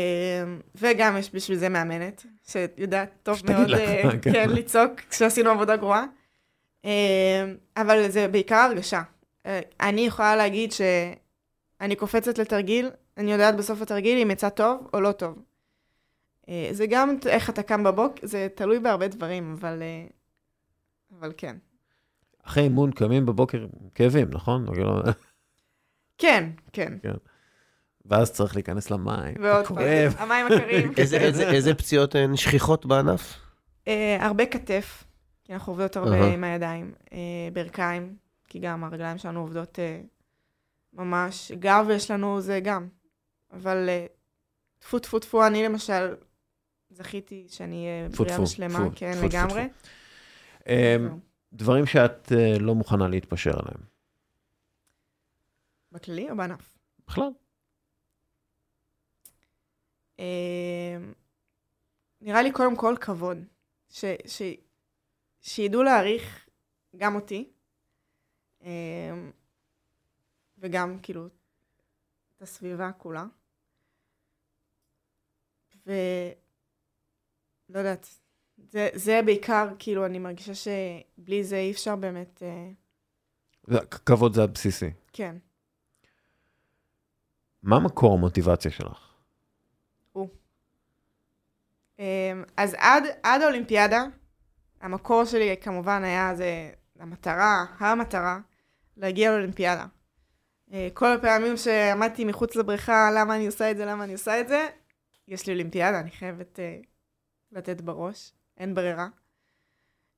[SPEAKER 2] וגם יש בשביל זה מאמנת, שיודעת טוב מאוד אה,
[SPEAKER 1] כן.
[SPEAKER 2] כן, לצעוק כשעשינו עבודה גרועה. אמ, אבל זה בעיקר הרגשה. אה, אני יכולה להגיד שאני קופצת לתרגיל, אני יודעת בסוף התרגיל אם יצא טוב או לא טוב. אה, זה גם איך אתה קם בבוקר, זה תלוי בהרבה דברים, אבל, אה, אבל כן.
[SPEAKER 1] אחרי אימון קמים בבוקר עם כאבים, נכון? כאילו,
[SPEAKER 2] כן, כן.
[SPEAKER 1] ואז צריך להיכנס למים,
[SPEAKER 2] ועוד פעם,
[SPEAKER 1] כואב.
[SPEAKER 2] המים הקרים.
[SPEAKER 3] איזה, איזה, איזה פציעות הן שכיחות בענף?
[SPEAKER 2] אה, הרבה כתף, כי אנחנו עובדות הרבה
[SPEAKER 3] אהה.
[SPEAKER 2] עם הידיים. אה, ברכיים, כי גם הרגליים שלנו עובדות אה, ממש. גב יש לנו זה גם. אבל טפו טפו טפו, אני למשל זכיתי שאני אהיה בריאה ושלמה, כן, לגמרי.
[SPEAKER 1] אמ, דברים שאת אה, לא מוכנה להתפשר עליהם.
[SPEAKER 2] בכללי או בענף?
[SPEAKER 1] בכלל.
[SPEAKER 2] אה, נראה לי קודם כל כבוד. ש, ש, שידעו להעריך גם אותי, אמ, וגם כאילו את הסביבה כולה. ולא יודעת, זה, זה בעיקר, כאילו, אני מרגישה שבלי זה אי אפשר באמת, אה,
[SPEAKER 1] זה- כבוד זה הבסיסי.
[SPEAKER 2] כן.
[SPEAKER 1] מה מקור המוטיבציה שלך?
[SPEAKER 2] אמ, אז עד, עד האולימפיאדה, המקור שלי כמובן היה זה המטרה, המטרה, להגיע לאולימפיאדה. אה, כל הפעמים שעמדתי מחוץ לבריכה, למה אני עושה את זה, למה אני עושה את זה, יש לי אולימפיאדה, אני חייבת uh, לתת בראש, אין ברירה.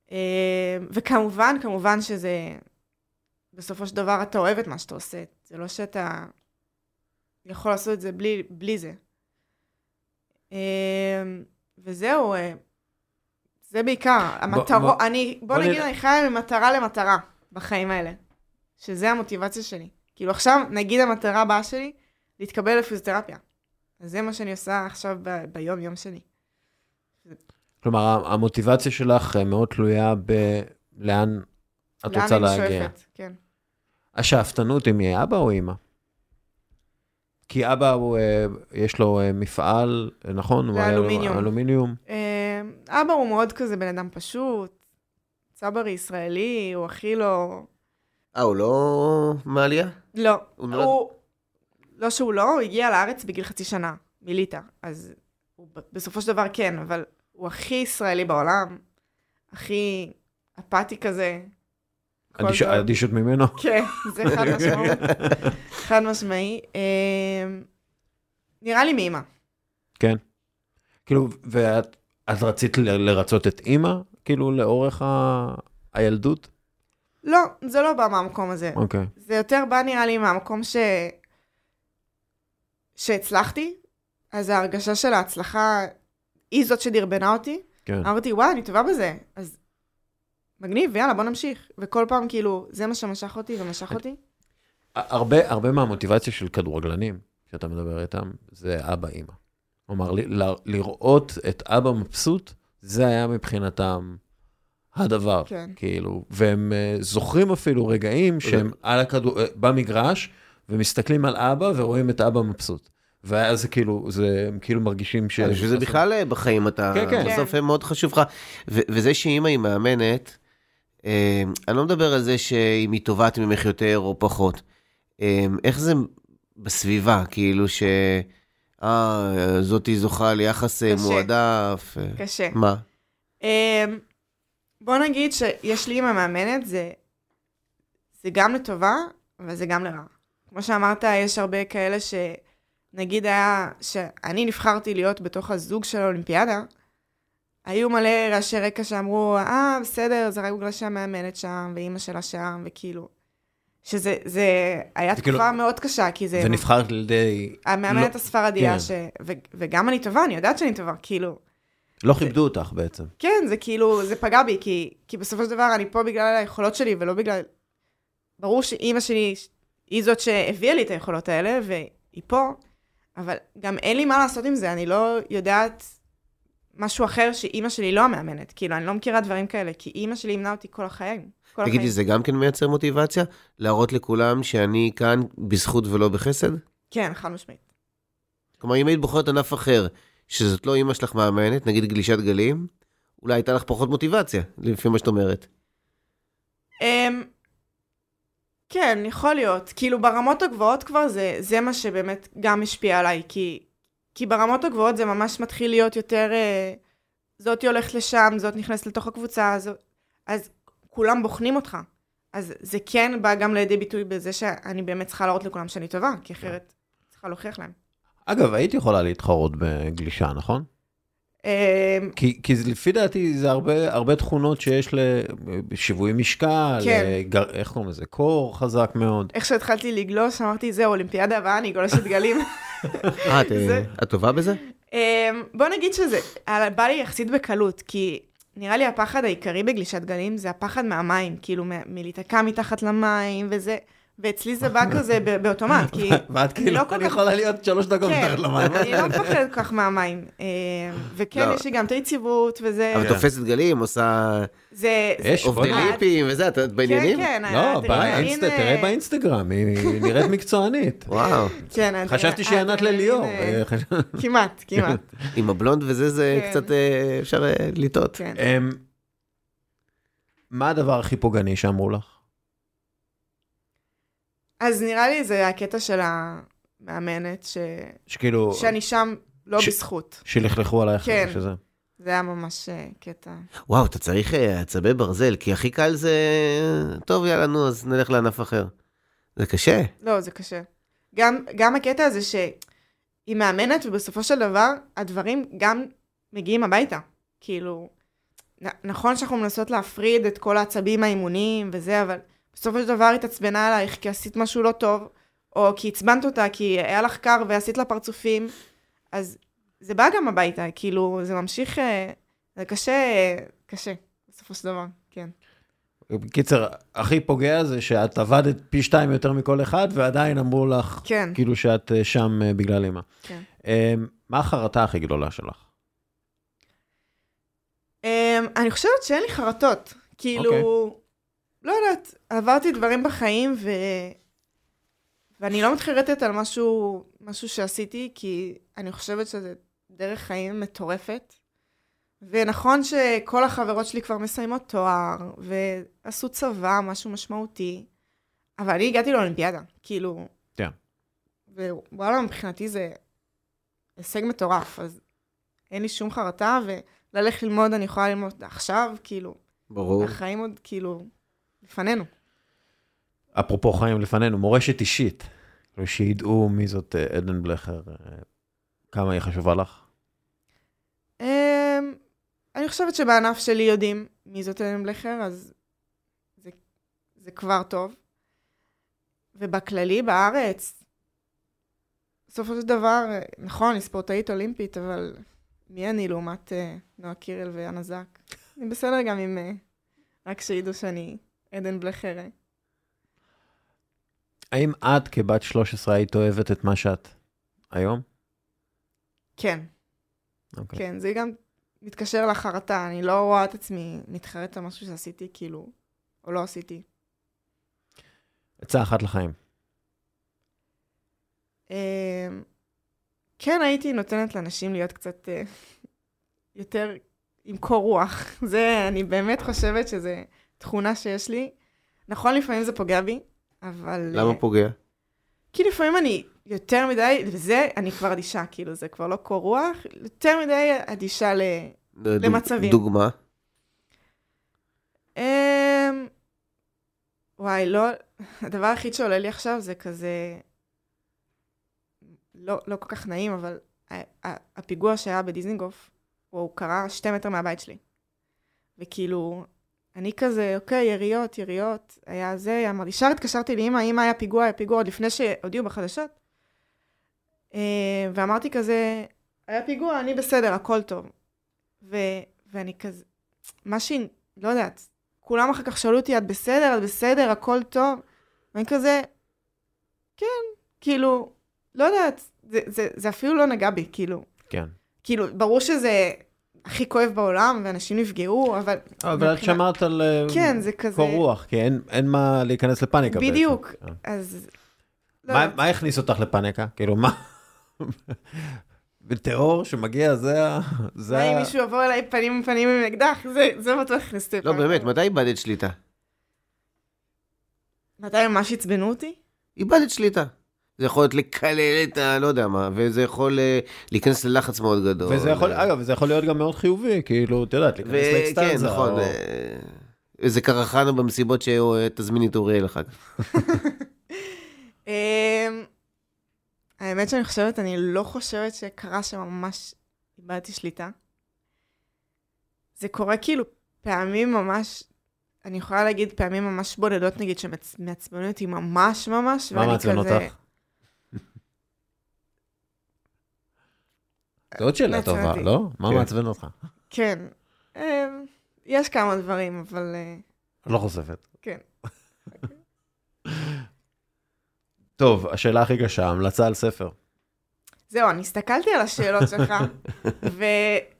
[SPEAKER 2] Uh, וכמובן, כמובן שזה, בסופו של דבר אתה אוהב את מה שאתה עושה, זה לא שאתה יכול לעשות את זה בלי, בלי זה. Uh, וזהו, אה, זה בעיקר, המטרות, אני, בוא
[SPEAKER 1] בוא
[SPEAKER 2] נגיד,
[SPEAKER 1] נראה.
[SPEAKER 2] אני חיה ממטרה למטרה בחיים האלה, שזה המוטיבציה שלי. כאילו עכשיו, נגיד המטרה הבאה שלי, להתקבל לפיזיותרפיה. אז זה מה שאני עושה עכשיו ב- ביום-יום שלי.
[SPEAKER 1] כלומר, המוטיבציה שלך אה, מאוד תלויה בלאן את
[SPEAKER 2] לאן
[SPEAKER 1] רוצה
[SPEAKER 2] אני
[SPEAKER 1] להגיע.
[SPEAKER 2] שואפת, כן.
[SPEAKER 1] השאפתנות היא מאבא או אימא? כי אבא, הוא, אה, יש לו אה, מפעל, נכון? הוא היה לו
[SPEAKER 2] אלומיניום.
[SPEAKER 1] אלומיניום.
[SPEAKER 2] אבא הוא מאוד כזה בן אדם פשוט, צברי ישראלי, הוא הכי לא...
[SPEAKER 3] אה, הוא לא מעלייה?
[SPEAKER 2] לא,
[SPEAKER 3] הוא
[SPEAKER 2] הוא...
[SPEAKER 3] נולד-
[SPEAKER 2] לא שהוא לא, הוא הגיע לארץ בגיל חצי שנה, מליטא. אז הוא בסופו של דבר כן, אבל הוא הכי ישראלי בעולם, הכי אפאתי כזה.
[SPEAKER 1] אדיש-. אדישות ממנו.
[SPEAKER 2] כן, זה חד משמעות. [LAUGHS] חד משמעי. אה, נראה לי מאמא.
[SPEAKER 1] כן. כאילו, ואת את רצית ל- לרצות את אימא, כאילו, לאורך ה... הילדות?
[SPEAKER 2] לא, זה לא בא מהמקום הזה.
[SPEAKER 1] אוקיי.
[SPEAKER 2] זה יותר בא נראה לי מהמקום ש... שהצלחתי, אז ההרגשה של ההצלחה היא זאת שדרבנה אותי.
[SPEAKER 1] כן.
[SPEAKER 2] אמרתי, וואי, אני טובה בזה. אז מגניב, יאללה, בוא נמשיך. וכל פעם, כאילו, זה מה שמשך אותי ומשך אותי.
[SPEAKER 1] הרבה, הרבה מהמוטיבציה של כדורגלנים, שאתה מדבר איתם, זה אבא, אימא. כלומר, לראות את אבא מבסוט, זה היה מבחינתם הדבר.
[SPEAKER 2] כן.
[SPEAKER 1] כאילו, והם אה, זוכרים אפילו רגעים שהם על הכדור, אה, במגרש, ומסתכלים על אבא ורואים את אבא מבסוט. ואז זה כאילו, זה, הם כאילו מרגישים ש...
[SPEAKER 3] אני חושב שזה בכלל אה, בחיים, אתה,
[SPEAKER 1] כן, כן.
[SPEAKER 3] בסוף אה, מאוד חשוב לך. ו- וזה שאימא היא מאמנת, אה, אני לא מדבר על זה שאם היא טובעת ממך יותר או פחות. אה, איך זה בסביבה, כאילו ש... אה, זאתי זוכה ליחס אה,
[SPEAKER 2] קשה.
[SPEAKER 3] מועדף. אה,
[SPEAKER 2] קשה.
[SPEAKER 3] מה?
[SPEAKER 2] אמ, בוא נגיד שיש לי אימא מאמנת, זה, זה גם לטובה, אבל זה גם לרעה. כמו שאמרת, יש הרבה כאלה שנגיד היה, שאני נבחרתי להיות בתוך הזוג של האולימפיאדה, היו מלא רעשי רקע שאמרו, אה, בסדר, זה רק בגלל שהמאמנת שם, ואימא שלה שם, וכאילו... שזה זה היה
[SPEAKER 1] זה כאילו-
[SPEAKER 2] תקופה מאוד קשה, כי זה...
[SPEAKER 1] ונבחרת על ידי...
[SPEAKER 2] המאמנת
[SPEAKER 1] לא-
[SPEAKER 2] הספרדיה,
[SPEAKER 1] כן.
[SPEAKER 2] ש... ו... וגם אני טובה, אני יודעת שאני טובה, כאילו...
[SPEAKER 1] לא כיבדו אותך בעצם.
[SPEAKER 2] כן, זה כאילו, זה פגע בי, כי, כי בסופו של דבר אני פה בגלל היכולות שלי, ולא בגלל... ברור שאימא שלי היא זאת שהביאה לי את היכולות האלה, והיא פה, אבל גם אין לי מה לעשות עם זה, אני לא יודעת משהו אחר שאימא שלי לא המאמנת. כאילו, אני לא מכירה דברים כאלה, כי אימא שלי אימנה אותי כל החיים. כל
[SPEAKER 3] תגידי,
[SPEAKER 2] החיים.
[SPEAKER 3] זה גם כן מייצר מוטיבציה? להראות לכולם שאני כאן בזכות ולא בחסד?
[SPEAKER 2] כן, חד משמעית.
[SPEAKER 3] כלומר, אם היית בוחרת ענף אחר, שזאת לא אימא שלך מאמנת, נגיד גלישת גלים, אולי הייתה לך פחות מוטיבציה, לפי מה שאת אומרת.
[SPEAKER 2] Um, כן, יכול להיות. כאילו, ברמות הגבוהות כבר זה, זה מה שבאמת גם השפיע עליי, כי, כי ברמות הגבוהות זה ממש מתחיל להיות יותר... אה, זאתי הולכת לשם, זאת נכנסת לתוך הקבוצה, זאת... אז כולם בוחנים אותך. אז זה כן בא גם לידי ביטוי בזה שאני באמת צריכה להראות לכולם שאני טובה, כי אחרת צריכה להוכיח להם.
[SPEAKER 1] אגב, היית יכולה להתחרות בגלישה, נכון?
[SPEAKER 2] אמ,
[SPEAKER 1] כי, כי לפי דעתי זה הרבה, הרבה תכונות שיש לשיווי משקל,
[SPEAKER 2] כן.
[SPEAKER 1] לגר, איך קוראים לזה? קור חזק מאוד.
[SPEAKER 2] איך שהתחלתי לגלוש, אמרתי, זהו, אולימפיאדה הבאה, אני גולשת גלים. [LAUGHS]
[SPEAKER 3] אה, את, אה, טובה בזה?
[SPEAKER 2] אמ, בוא נגיד שזה על- בא לי יחסית בקלות, כי נראה לי הפחד העיקרי בגלישת גלים זה הפחד מהמים, כאילו מ- מלהיתקע מתחת למים וזה, ואצלי זה בא כזה ב- באוטומט, כי [LAUGHS]
[SPEAKER 1] ואת כאילו,
[SPEAKER 2] לא כל
[SPEAKER 1] אני
[SPEAKER 2] כך-
[SPEAKER 1] יכולה להיות שלוש דקות
[SPEAKER 2] כן,
[SPEAKER 1] מתחת למים.
[SPEAKER 2] אני לא מפחדת כל כך מהמים. אה, וכן,
[SPEAKER 3] לא.
[SPEAKER 2] יש לי גם את היציבות, וזה...
[SPEAKER 3] אבל
[SPEAKER 1] כן.
[SPEAKER 3] תופסת גלים, עושה
[SPEAKER 2] זה...
[SPEAKER 3] עובדי. ליפים וזה, את בעניינים?
[SPEAKER 2] כן, כן.
[SPEAKER 1] לא,
[SPEAKER 2] תראה,
[SPEAKER 1] באינסטגרם, היא נראית [LAUGHS] מקצוענית.
[SPEAKER 3] וואו,
[SPEAKER 2] כן, אה,
[SPEAKER 1] חשבתי שהיא ענת לליאור. [LAUGHS]
[SPEAKER 2] כמעט, כמעט.
[SPEAKER 3] עם הבלונד וזה, זה
[SPEAKER 2] כן.
[SPEAKER 3] קצת אה, אפשר אה, לטעות.
[SPEAKER 2] כן.
[SPEAKER 1] אמ, מה הדבר הכי פוגעני שאמרו לך?
[SPEAKER 2] אז נראה לי זה הקטע של המאמנת, ש...
[SPEAKER 1] שכאילו,
[SPEAKER 2] שאני שם לא
[SPEAKER 1] ש-
[SPEAKER 2] בזכות.
[SPEAKER 1] שלכלכו עלייך.
[SPEAKER 2] כן.
[SPEAKER 1] שזה-
[SPEAKER 2] זה היה ממש אה, קטע.
[SPEAKER 3] וואו, אתה צריך אה, עצבי ברזל, כי הכי קל זה... טוב, יאללה, נו, אז נלך לענף אחר. זה קשה.
[SPEAKER 2] לא, זה קשה. גם, גם הקטע הזה שהיא מאמנת, ובסופו של דבר, הדברים גם מגיעים הביתה. כאילו, נ- נכון שאנחנו מנסות להפריד את כל העצבים האימוניים וזה, אבל בסופו של דבר התעצבנה עלייך כי עשית משהו לא טוב, או כי עצבנת אותה, כי היה לך קר ועשית לה פרצופים, אז זה בא גם הביתה, כאילו, זה ממשיך, אה, זה קשה, קשה, בסופו של דבר, כן.
[SPEAKER 1] בקיצר, הכי פוגע זה שאת עבדת פי שתיים יותר מכל אחד, ועדיין אמרו לך,
[SPEAKER 2] כן,
[SPEAKER 1] כאילו שאת אה, שם אה, בגלל אימא.
[SPEAKER 2] כן.
[SPEAKER 1] אמ, מה החרטה הכי גדולה שלך?
[SPEAKER 2] Um, אני חושבת שאין לי חרטות. כאילו,
[SPEAKER 1] אוקיי.
[SPEAKER 2] לא יודעת, עברתי דברים בחיים ו... ואני לא מתחרטת על משהו, משהו שעשיתי, כי אני חושבת שזה דרך חיים מטורפת. ונכון שכל החברות שלי כבר מסיימות תואר, ועשו צבא, משהו משמעותי, אבל אני הגעתי לאולימפיאדה, כאילו...
[SPEAKER 1] כן.
[SPEAKER 2] ווואלה, מבחינתי זה הישג מטורף, אז אין לי שום חרטה, וללכת ללמוד, אני יכולה ללמוד עכשיו, כאילו,
[SPEAKER 3] ברור.
[SPEAKER 2] החיים עוד כאילו לפנינו.
[SPEAKER 1] אפרופו חיים לפנינו, מורשת אישית. כאילו שידעו מי זאת אה, עדן בלכר, אה, כמה היא חשובה לך.
[SPEAKER 2] Um, אני חושבת שבענף שלי יודעים מי זאת אלן בלכר, אז זה, זה כבר טוב. ובכללי, בארץ, בסופו של דבר, אה, נכון, אני ספורטאית אולימפית, אבל מי אני לעומת נועה קירל ואנה זק? אני בסדר גם אם רק שידעו שאני עדן בלכר. אה.
[SPEAKER 1] האם את כבת 13 היית אוהבת את מה שאת היום?
[SPEAKER 2] כן,
[SPEAKER 1] אוקיי.
[SPEAKER 2] כן, זה גם מתקשר לחרטה, אני לא רואה את עצמי מתחרט על משהו שעשיתי, כאילו, או לא עשיתי.
[SPEAKER 1] עצה אחת לחיים.
[SPEAKER 2] אמ, כן, הייתי נותנת לאנשים להיות קצת אה, [LAUGHS] יותר עם קור רוח. זה, אני באמת חושבת שזו תכונה שיש לי. נכון, לפעמים זה פוגע בי, אבל...
[SPEAKER 3] למה
[SPEAKER 2] אה,
[SPEAKER 3] פוגע?
[SPEAKER 2] כי לפעמים אני יותר מדי, וזה, אני כבר אדישה, כאילו, זה כבר לא קור רוח, יותר מדי אדישה ל...
[SPEAKER 3] דוג-
[SPEAKER 2] למצבים.
[SPEAKER 3] דוגמה.
[SPEAKER 2] אמ... וואי, לא, הדבר היחיד שעולה לי עכשיו זה כזה, לא, לא כל כך נעים, אבל הפיגוע שהיה בדיזנגוף, הוא קרה שתי מטר מהבית שלי. וכאילו, אני כזה, אוקיי, יריות, יריות, היה זה, אמרתי, ישר התקשרתי לאמא, אמא היה פיגוע, היה פיגוע, עוד לפני שהודיעו בחדשות. אה, ואמרתי כזה, היה פיגוע, אני בסדר, הכל טוב. ו, ואני כזה, מה שהיא, לא יודעת, כולם אחר כך שאלו אותי, את בסדר, את בסדר, הכל טוב? ואני כזה, כן, כאילו, לא יודעת, זה, זה, זה אפילו לא נגע בי, כאילו.
[SPEAKER 1] כן.
[SPEAKER 2] כאילו, ברור שזה הכי כואב בעולם, ואנשים נפגעו, אבל...
[SPEAKER 1] אבל את שמרת על אה,
[SPEAKER 2] כן, זה כזה...
[SPEAKER 1] קור רוח, כי אין- אין מה להיכנס לפאניקה בעצם.
[SPEAKER 2] בדיוק.
[SPEAKER 1] אה.
[SPEAKER 2] אז... לא
[SPEAKER 1] מה-. מה הכניס אותך לפאניקה? כאילו, מה? בטרור שמגיע, זה ה... זה
[SPEAKER 2] מה אם. מישהו יבוא אליי פנים עם פנים עם אקדח? זה, זה בטוח הכניס אותי
[SPEAKER 3] לא. באמת, מתי איבדת שליטה?
[SPEAKER 2] מתי ממש עצבנו אותי?
[SPEAKER 3] איבדת שליטה. זה יכול להיות לקלל את ה... לא יודע מה, וזה יכול אה, להיכנס ללחץ מאוד גדול.
[SPEAKER 1] וזה יכול,
[SPEAKER 3] אה,
[SPEAKER 1] אגב, זה יכול להיות גם מאוד חיובי, כאילו, את יודעת, להיכנס
[SPEAKER 3] וכן,
[SPEAKER 1] לאקסטנזה.
[SPEAKER 3] נכון.
[SPEAKER 1] או-
[SPEAKER 3] אה, איזה קרחנה במסיבות שתזמיני את אוריאל אחר כך. [LAUGHS]
[SPEAKER 2] אמ, האמת שאני חושבת, אני לא חושבת שקרה שממש איבדתי שליטה. זה קורה כאילו פעמים ממש, אני יכולה להגיד פעמים ממש בודדות נגיד, שמעצבנים אותי ממש ממש,
[SPEAKER 1] מה
[SPEAKER 2] ואני
[SPEAKER 1] מעצבן
[SPEAKER 2] כזה...
[SPEAKER 1] אותך? זאת שאלה
[SPEAKER 2] מעצבן
[SPEAKER 1] טובה. לא? מה
[SPEAKER 3] כן.
[SPEAKER 1] מעצבן אותך?
[SPEAKER 2] כן. אמ, יש כמה דברים, אבל... אה,
[SPEAKER 1] לא חושפת.
[SPEAKER 2] כן. [LAUGHS]
[SPEAKER 1] טוב, השאלה הכי קשה, המלצה על ספר.
[SPEAKER 2] זהו, אני הסתכלתי על השאלות שלך. [LAUGHS]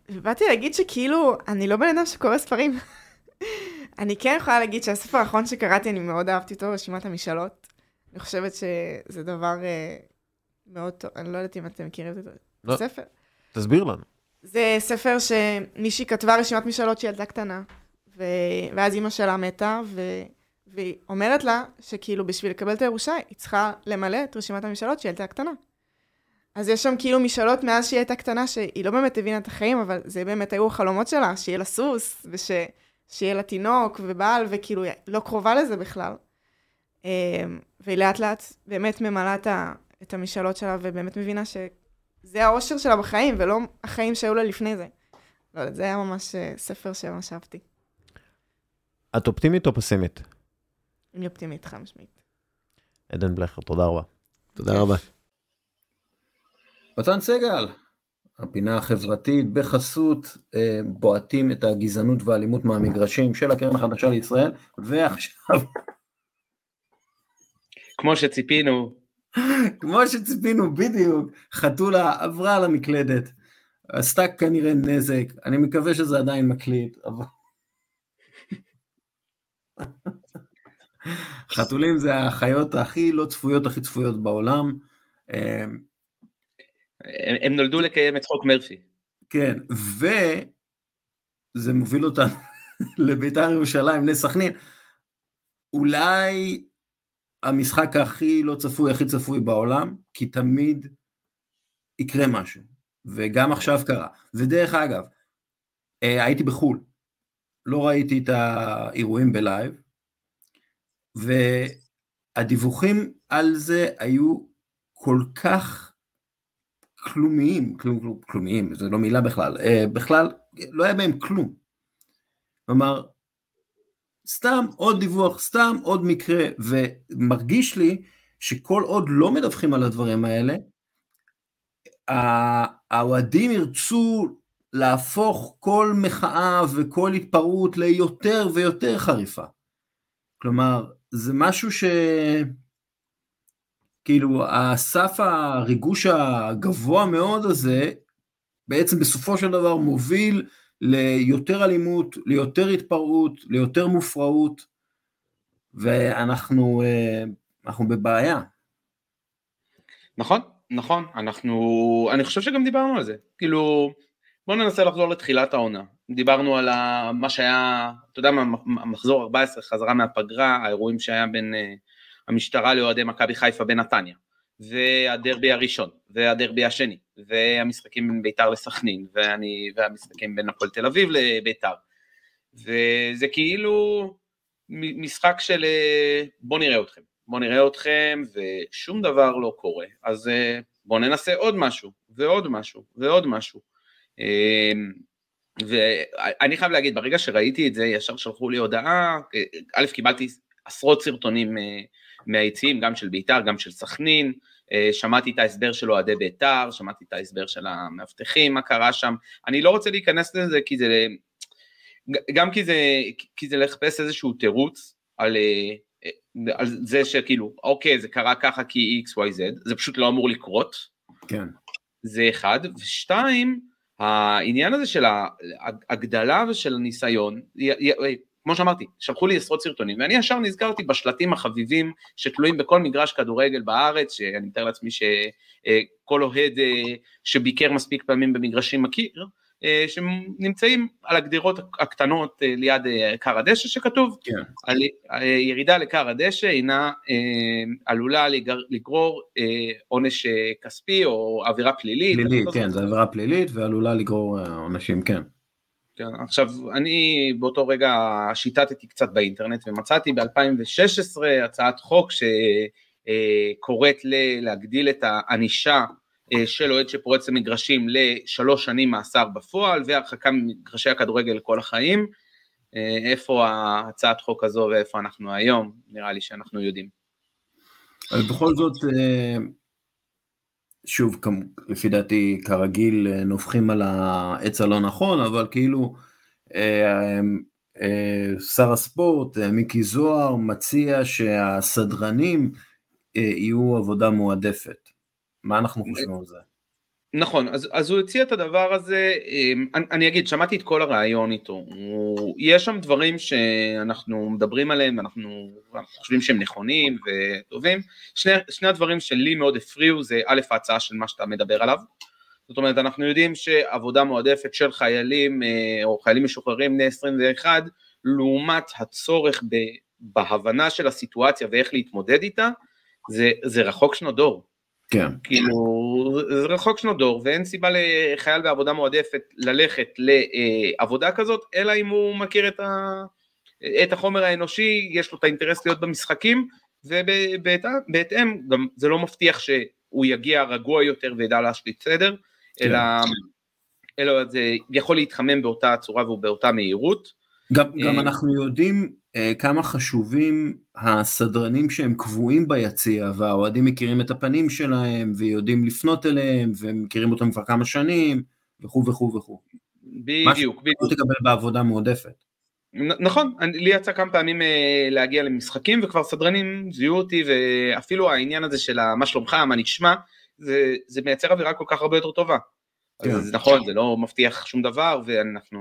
[SPEAKER 2] ובאתי להגיד שכאילו, אני לא בן אדם שקורא ספרים. [LAUGHS] אני כן יכולה להגיד שהספר האחרון שקראתי, אני מאוד אהבתי אותו, רשימת המשאלות. אני חושבת שזה דבר uh, מאוד טוב, אני לא יודעת אם אתם מכירים את
[SPEAKER 1] לא. תסביר לנו.
[SPEAKER 2] זה ספר שמישהי כתבה רשימת משאלות שהיא ילדה קטנה, ו... ואז אימא שלה מתה, ו... והיא אומרת לה שכאילו בשביל לקבל את הירושה, היא צריכה למלא את רשימת המשאלות שהיא ילדה קטנה. אז יש שם כאילו משאלות מאז שהיא הייתה קטנה, שהיא לא באמת הבינה את החיים, אבל זה באמת היו החלומות שלה, שיהיה לה סוס, ושיהיה לה תינוק ובעל, וכאילו היא לא קרובה לזה בכלל. אמ, והיא לאט לאט באמת ממלאה את המשאלות שלה, ובאמת מבינה שזה האושר שלה בחיים, ולא החיים שהיו לה לפני זה. לא יודעת, זה היה ממש אה, ספר שממש אהבתי.
[SPEAKER 1] את אופטימית או פסימית?
[SPEAKER 2] אני אופטימית, חד משמעית.
[SPEAKER 1] עדן בלכר, תודה רבה.
[SPEAKER 3] תודה רבה.
[SPEAKER 4] מתן סגל, הפינה החברתית בחסות אה, בועטים את הגזענות והאלימות מהמגרשים של הקרן החדשה לישראל, ועכשיו...
[SPEAKER 5] כמו שציפינו.
[SPEAKER 4] כמו שציפינו, בדיוק. חתולה עברה על המקלדת, עשתה כנראה נזק, אני מקווה שזה עדיין מקליט, אבל... חתולים זה החיות הכי לא צפויות, הכי צפויות בעולם.
[SPEAKER 5] אה, הם, הם נולדו לקיים את חוק מרפי.
[SPEAKER 4] כן, וזה מוביל אותנו [LAUGHS] לביתר ירושלים, בני סכנין. אולי המשחק הכי לא צפוי, הכי צפוי בעולם, כי תמיד יקרה משהו, וגם עכשיו קרה. ודרך אגב, אה, הייתי בחו"ל, לא ראיתי את האירועים בלייב, והדיווחים על זה היו כל כך כלומיים, כלום, כלומיים, זו לא מילה בכלל, אה, בכלל לא היה בהם כלום. כלומר, סתם עוד דיווח, סתם עוד מקרה, ומרגיש לי שכל עוד לא מדווחים על הדברים האלה, האוהדים ירצו להפוך כל מחאה וכל התפרעות ליותר ויותר חריפה. כלומר, זה משהו ש... כאילו, הסף הריגוש הגבוה מאוד הזה, בעצם בסופו של דבר מוביל ליותר אלימות, ליותר התפרעות, ליותר מופרעות, ואנחנו אה, אנחנו בבעיה.
[SPEAKER 5] נכון, נכון, אנחנו, אני חושב שגם דיברנו על זה, כאילו, בואו ננסה לחזור לתחילת העונה, דיברנו על מה שהיה, אתה יודע מה, מחזור 14, חזרה מהפגרה, האירועים שהיה בין אה, המשטרה לאוהדי מכבי חיפה בנתניה, והדרבי הראשון, והדרבי השני, והמשחקים בין ביתר לסכנין, ואני, והמשחקים בין הפועל תל אביב לביתר, וזה כאילו משחק של אה, בוא נראה אתכם, בוא נראה אתכם, ושום דבר לא קורה, אז אה, בואו ננסה עוד משהו, ועוד משהו, ועוד משהו. ואני חייב להגיד, ברגע שראיתי את זה, ישר שלחו לי הודעה, א', קיבלתי עשרות סרטונים אה, מהיציעים, גם של בית"ר, גם של סכנין, אה, שמעתי את ההסבר של אוהדי בית"ר, שמעתי את ההסבר של המאבטחים, מה קרה שם, אני לא רוצה להיכנס לזה כי זה, גם כי זה, כי זה לחפש איזשהו תירוץ על, אה, על זה שכאילו, אוקיי, זה קרה ככה כי XYZ, זה פשוט לא אמור לקרות.
[SPEAKER 4] כן.
[SPEAKER 5] זה אחד, ושתיים, העניין הזה של ההגדלה ושל הניסיון, כמו שאמרתי, שלחו לי עשרות סרטונים, ואני ישר נזכרתי בשלטים החביבים שתלויים בכל מגרש כדורגל בארץ, שאני מתאר לעצמי שכל אוהד אה, שביקר מספיק פעמים במגרשים מכיר, אה, שנמצאים על הגדירות הקטנות אה, ליד כר אה, הדשא שכתוב,
[SPEAKER 4] כן.
[SPEAKER 5] על, ירידה לכר הדשא אינה עלולה לגרור עונש כספי או עבירה פלילית.
[SPEAKER 4] פלילית, כן, זו עבירה פלילית ועלולה לגרור עונשים, כן.
[SPEAKER 5] כן. עכשיו, אני באותו רגע שיטטתי קצת באינטרנט ומצאתי ב-2016 הצעת חוק שקוראת להגדיל את הענישה אה, של אוהד שפורץ למגרשים לשלוש שנים מאסר בפועל והרחקה ממגרשי הכדורגל לכל החיים. אה, איפה הצעת חוק הזו ואיפה אנחנו היום, נראה לי שאנחנו יודעים.
[SPEAKER 4] אבל בכל זאת, אה, שוב, לפי דעתי, כרגיל, נובחים על העץ הלא נכון, אבל כאילו, שר הספורט, מיקי זוהר, מציע שהסדרנים יהיו עבודה מועדפת. מה אנחנו חושבים על זה?
[SPEAKER 5] נכון, אז, אז הוא הציע את הדבר הזה, אמ, אני, אני אגיד, שמעתי את כל הרעיון איתו, הוא, יש שם דברים שאנחנו מדברים עליהם, אנחנו, אנחנו חושבים שהם נכונים וטובים, שני, שני הדברים שלי מאוד הפריעו זה א' ההצעה של מה שאתה מדבר עליו, זאת אומרת אנחנו יודעים שעבודה מועדפת של חיילים אה, או חיילים משוחררים בני 21 לעומת הצורך ב, בהבנה של הסיטואציה ואיך להתמודד איתה, זה, זה רחוק שנות דור.
[SPEAKER 4] כן.
[SPEAKER 5] כאילו, זה רחוק שנות דור, ואין סיבה לחייל בעבודה מועדפת ללכת לעבודה כזאת, אלא אם הוא מכיר את, ה, את החומר האנושי, יש לו את האינטרס להיות במשחקים, ובהתאם, גם זה לא מבטיח שהוא יגיע רגוע יותר וידע להשליט סדר, כן. אלא, אלא זה יכול להתחמם באותה צורה ובאותה מהירות.
[SPEAKER 4] גם, גם אה, אנחנו יודעים אה, כמה חשובים הסדרנים שהם קבועים ביציע והאוהדים מכירים את הפנים שלהם ויודעים לפנות אליהם ומכירים אותם כבר כמה שנים וכו' וכו' וכו'.
[SPEAKER 5] בדיוק, בדיוק.
[SPEAKER 4] מה תקבל בעבודה מועדפת.
[SPEAKER 5] נכון, לי יצא כמה פעמים אה, להגיע למשחקים וכבר סדרנים זיהו אותי ואפילו העניין הזה של מה שלומך, מה נשמע, זה, זה מייצר אווירה כל כך הרבה יותר טובה. כן. אז נכון, זה לא מבטיח שום דבר, ואנחנו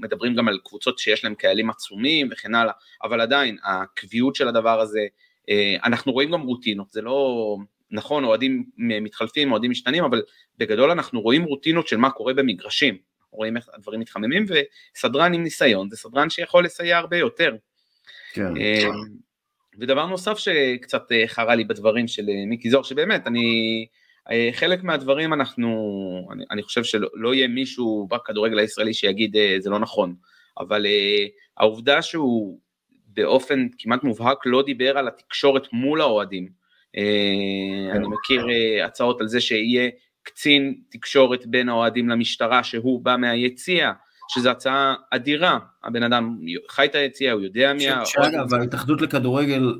[SPEAKER 5] מדברים גם על קבוצות שיש להם קהלים עצומים וכן הלאה, אבל עדיין, הקביעות של הדבר הזה, אה, אנחנו רואים גם רוטינות, זה לא, נכון, אוהדים מתחלפים, אוהדים משתנים, אבל בגדול אנחנו רואים רוטינות של מה קורה במגרשים, אנחנו רואים איך הדברים מתחממים, וסדרן עם ניסיון זה סדרן שיכול לסייע הרבה יותר. כן. אה, ודבר נוסף שקצת אה, חרה לי בדברים של מיקי זוהר, שבאמת, אני... אה, חלק מהדברים אנחנו, אני, אני חושב שלא יהיה מישהו בכדורגל הישראלי שיגיד אה, זה לא נכון, אבל אה, העובדה שהוא באופן כמעט מובהק לא דיבר על התקשורת מול האוהדים, אני מכיר הצעות על זה שיהיה קצין תקשורת בין האוהדים למשטרה שהוא בא מהיציע, שזו הצעה אדירה, הבן אדם חי את היציע, הוא יודע מי ה...
[SPEAKER 4] שאגב, ההתאחדות לכדורגל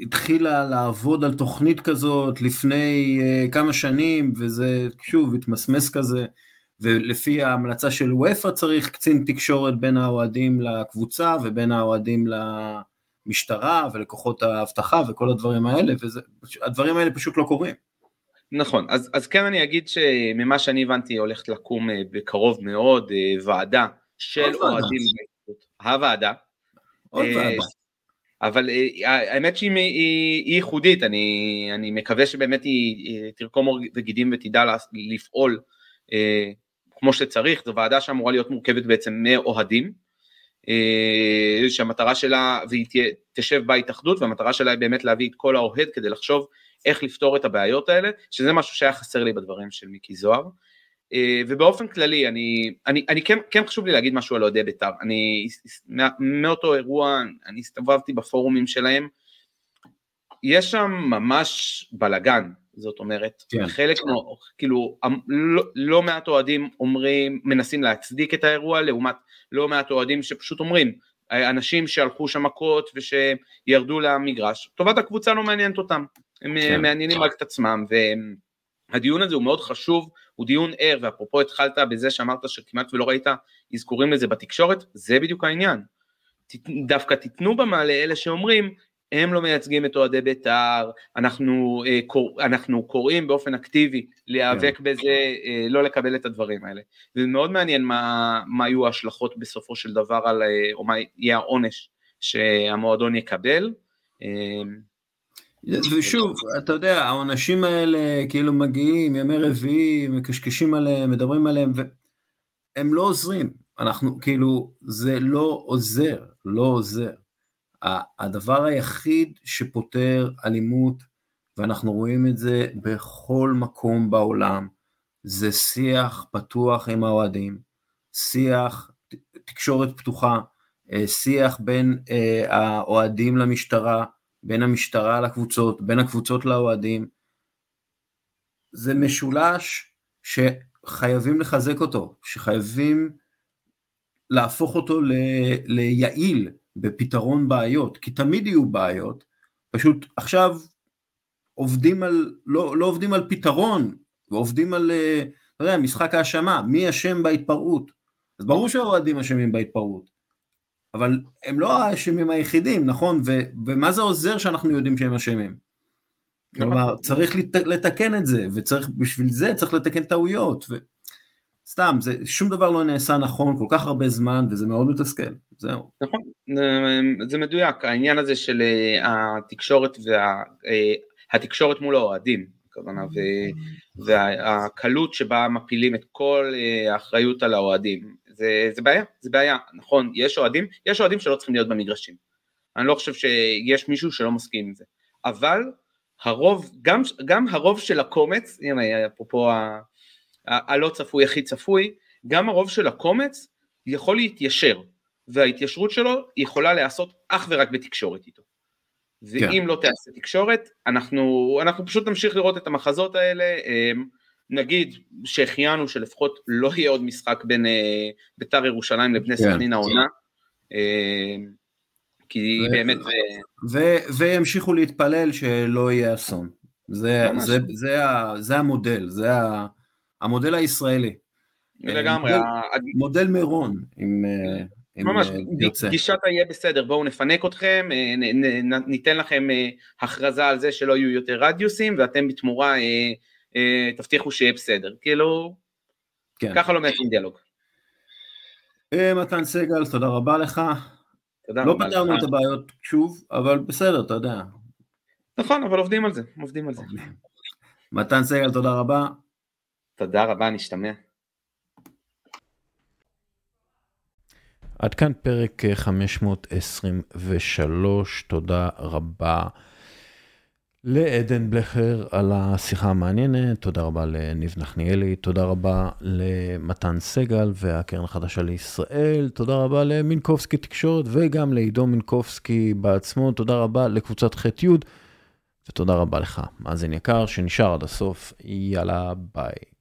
[SPEAKER 4] התחילה לעבוד על תוכנית כזאת לפני uh, כמה שנים, וזה שוב התמסמס כזה, ולפי ההמלצה של וופא צריך קצין תקשורת בין האוהדים לקבוצה ובין האוהדים למשטרה ולכוחות האבטחה וכל הדברים האלה, והדברים האלה פשוט לא קורים.
[SPEAKER 5] נכון, אז, אז כן אני אגיד שממה שאני הבנתי הולכת לקום uh, בקרוב מאוד uh, ועדה של אוהדים, הוועדה,
[SPEAKER 4] עוד ועדה.
[SPEAKER 5] אבל אה, האמת שהיא היא, ייחודית, אני, אני מקווה שבאמת היא תרקום וגידים ותדע לפעול אה, כמו שצריך, זו ועדה שאמורה להיות מורכבת בעצם מאוהדים, אה, שהמטרה שלה, והיא תשב בהתאחדות, והמטרה שלה היא באמת להביא את כל האוהד כדי לחשוב איך לפתור את הבעיות האלה, שזה משהו שהיה חסר לי בדברים של מיקי זוהר. אה, ובאופן כללי, אני, אני, אני כן, כן חשוב לי להגיד משהו על אוהדי בית"ר, אני מאותו אירוע, אני הסתובבתי בפורומים שלהם, יש שם ממש בלאגן, זאת אומרת, כן. חלק, כאילו, לא, לא מעט אוהדים אומרים, מנסים להצדיק את האירוע, לעומת לא מעט אוהדים שפשוט אומרים, אנשים שהלכו שם מכות ושירדו למגרש, טובת הקבוצה לא מעניינת אותם, הם כן. מעניינים רק את עצמם, והדיון הזה הוא מאוד חשוב, הוא דיון ער, ואפרופו התחלת בזה שאמרת שכמעט ולא ראית אזכורים לזה בתקשורת, זה בדיוק העניין. דווקא תיתנו במה לאלה שאומרים, הם לא מייצגים את אוהדי בית"ר, אנחנו, אה, קור, אנחנו קוראים באופן אקטיבי להיאבק כן. בזה, אה, לא לקבל את הדברים האלה. וזה מאוד מעניין מה, מה יהיו ההשלכות בסופו של דבר על, אה, או מה יהיה העונש שהמועדון יקבל.
[SPEAKER 4] ושוב, אתה יודע, העונשים האלה כאילו מגיעים ימי רביעי, מקשקשים עליהם, מדברים עליהם, והם לא עוזרים. אנחנו, כאילו, זה לא עוזר, לא עוזר. הדבר היחיד שפותר אלימות, ואנחנו רואים את זה בכל מקום בעולם, זה שיח פתוח עם האוהדים, שיח, תקשורת פתוחה, אה, שיח בין אה, האוהדים למשטרה, בין המשטרה לקבוצות, בין הקבוצות לאוהדים. זה משולש שחייבים לחזק אותו, שחייבים להפוך אותו ל, ליעיל בפתרון בעיות, כי תמיד יהיו בעיות, פשוט עכשיו עובדים על, לא, לא עובדים על פתרון, ועובדים על, אה, אתה יודע, משחק האשמה, מי אשם בהתפרעות. אז ברור שהאוהדים אשמים בהתפרעות, אבל הם לא האשמים היחידים, נכון? ו, ומה זה עוזר שאנחנו יודעים שהם אשמים? כלומר, צריך לת- לתקן את זה, וצריך, בשביל זה צריך לתקן טעויות. ו... סתם, זה, שום דבר לא נעשה נכון כל כך הרבה זמן, וזה מאוד מתסכל. זהו.
[SPEAKER 5] נכון, אה, זה מדויק, העניין הזה של אה, התקשורת והתקשורת מול האוהדים, הכוונה, והקלות שבה מפילים את כל אה, האחריות על האוהדים, זה, זה בעיה, זה בעיה, נכון, יש אוהדים, יש אוהדים שלא צריכים להיות במגרשים, אני לא חושב שיש מישהו שלא מסכים עם זה, אבל הרוב, גם, גם הרוב של הקומץ, הנה אפרופו הלא צפוי הכי צפוי, גם הרוב של הקומץ יכול להתיישר, וההתיישרות שלו יכולה להיעשות אך ורק בתקשורת איתו. ואם לא תעשה תקשורת, אנחנו, אנחנו פשוט נמשיך לראות את המחזות האלה, אמ, נגיד שהחיינו שלפחות לא יהיה עוד משחק בין אה, ביתר ירושלים לבני
[SPEAKER 4] כן.
[SPEAKER 5] סכנין העונה, אמ, כי
[SPEAKER 4] ו-
[SPEAKER 5] באמת זה...
[SPEAKER 4] ו- וימשיכו להתפלל שלא יהיה אסון. זה. זה, זה, ה- זה המודל, זה המודל הישראלי.
[SPEAKER 5] לגמרי,
[SPEAKER 4] מודל-
[SPEAKER 5] ה-
[SPEAKER 4] מודל מירון, אם, אה,
[SPEAKER 5] ממש,
[SPEAKER 4] אה, תרצה.
[SPEAKER 5] גישת היהיה בסדר, בואו נפנק אתכם, אה, נ- נ- נ- ניתן לכם אה, הכרזה על זה שלא יהיו יותר רדיוסים, ואתם בתמורה אה, אה, תבטיחו שיהיה בסדר. כאילו,
[SPEAKER 4] כן.
[SPEAKER 5] ככה לא מייצרים דיאלוג.
[SPEAKER 4] אה, מתן סגל, תודה רבה לך.
[SPEAKER 5] תודה
[SPEAKER 4] לא פתרנו. את הבעיות שוב, אבל בסדר, אתה יודע.
[SPEAKER 5] נכון, אבל עובדים על זה, עובדים על זה.
[SPEAKER 4] מתן סגל, תודה רבה.
[SPEAKER 5] תודה רבה, נשתמע.
[SPEAKER 1] עד כאן פרק אה, 523, תודה רבה לעדן בלכר על השיחה המעניינת, תודה רבה לניב נחניאלי, תודה רבה למתן סגל והקרן החדשה לישראל, תודה רבה למינקובסקי תקשורת וגם לעידו מינקובסקי בעצמו, תודה רבה לקבוצת ח' י' ותודה רבה לך, מאזין יקר שנשאר עד הסוף, יאללה ביי.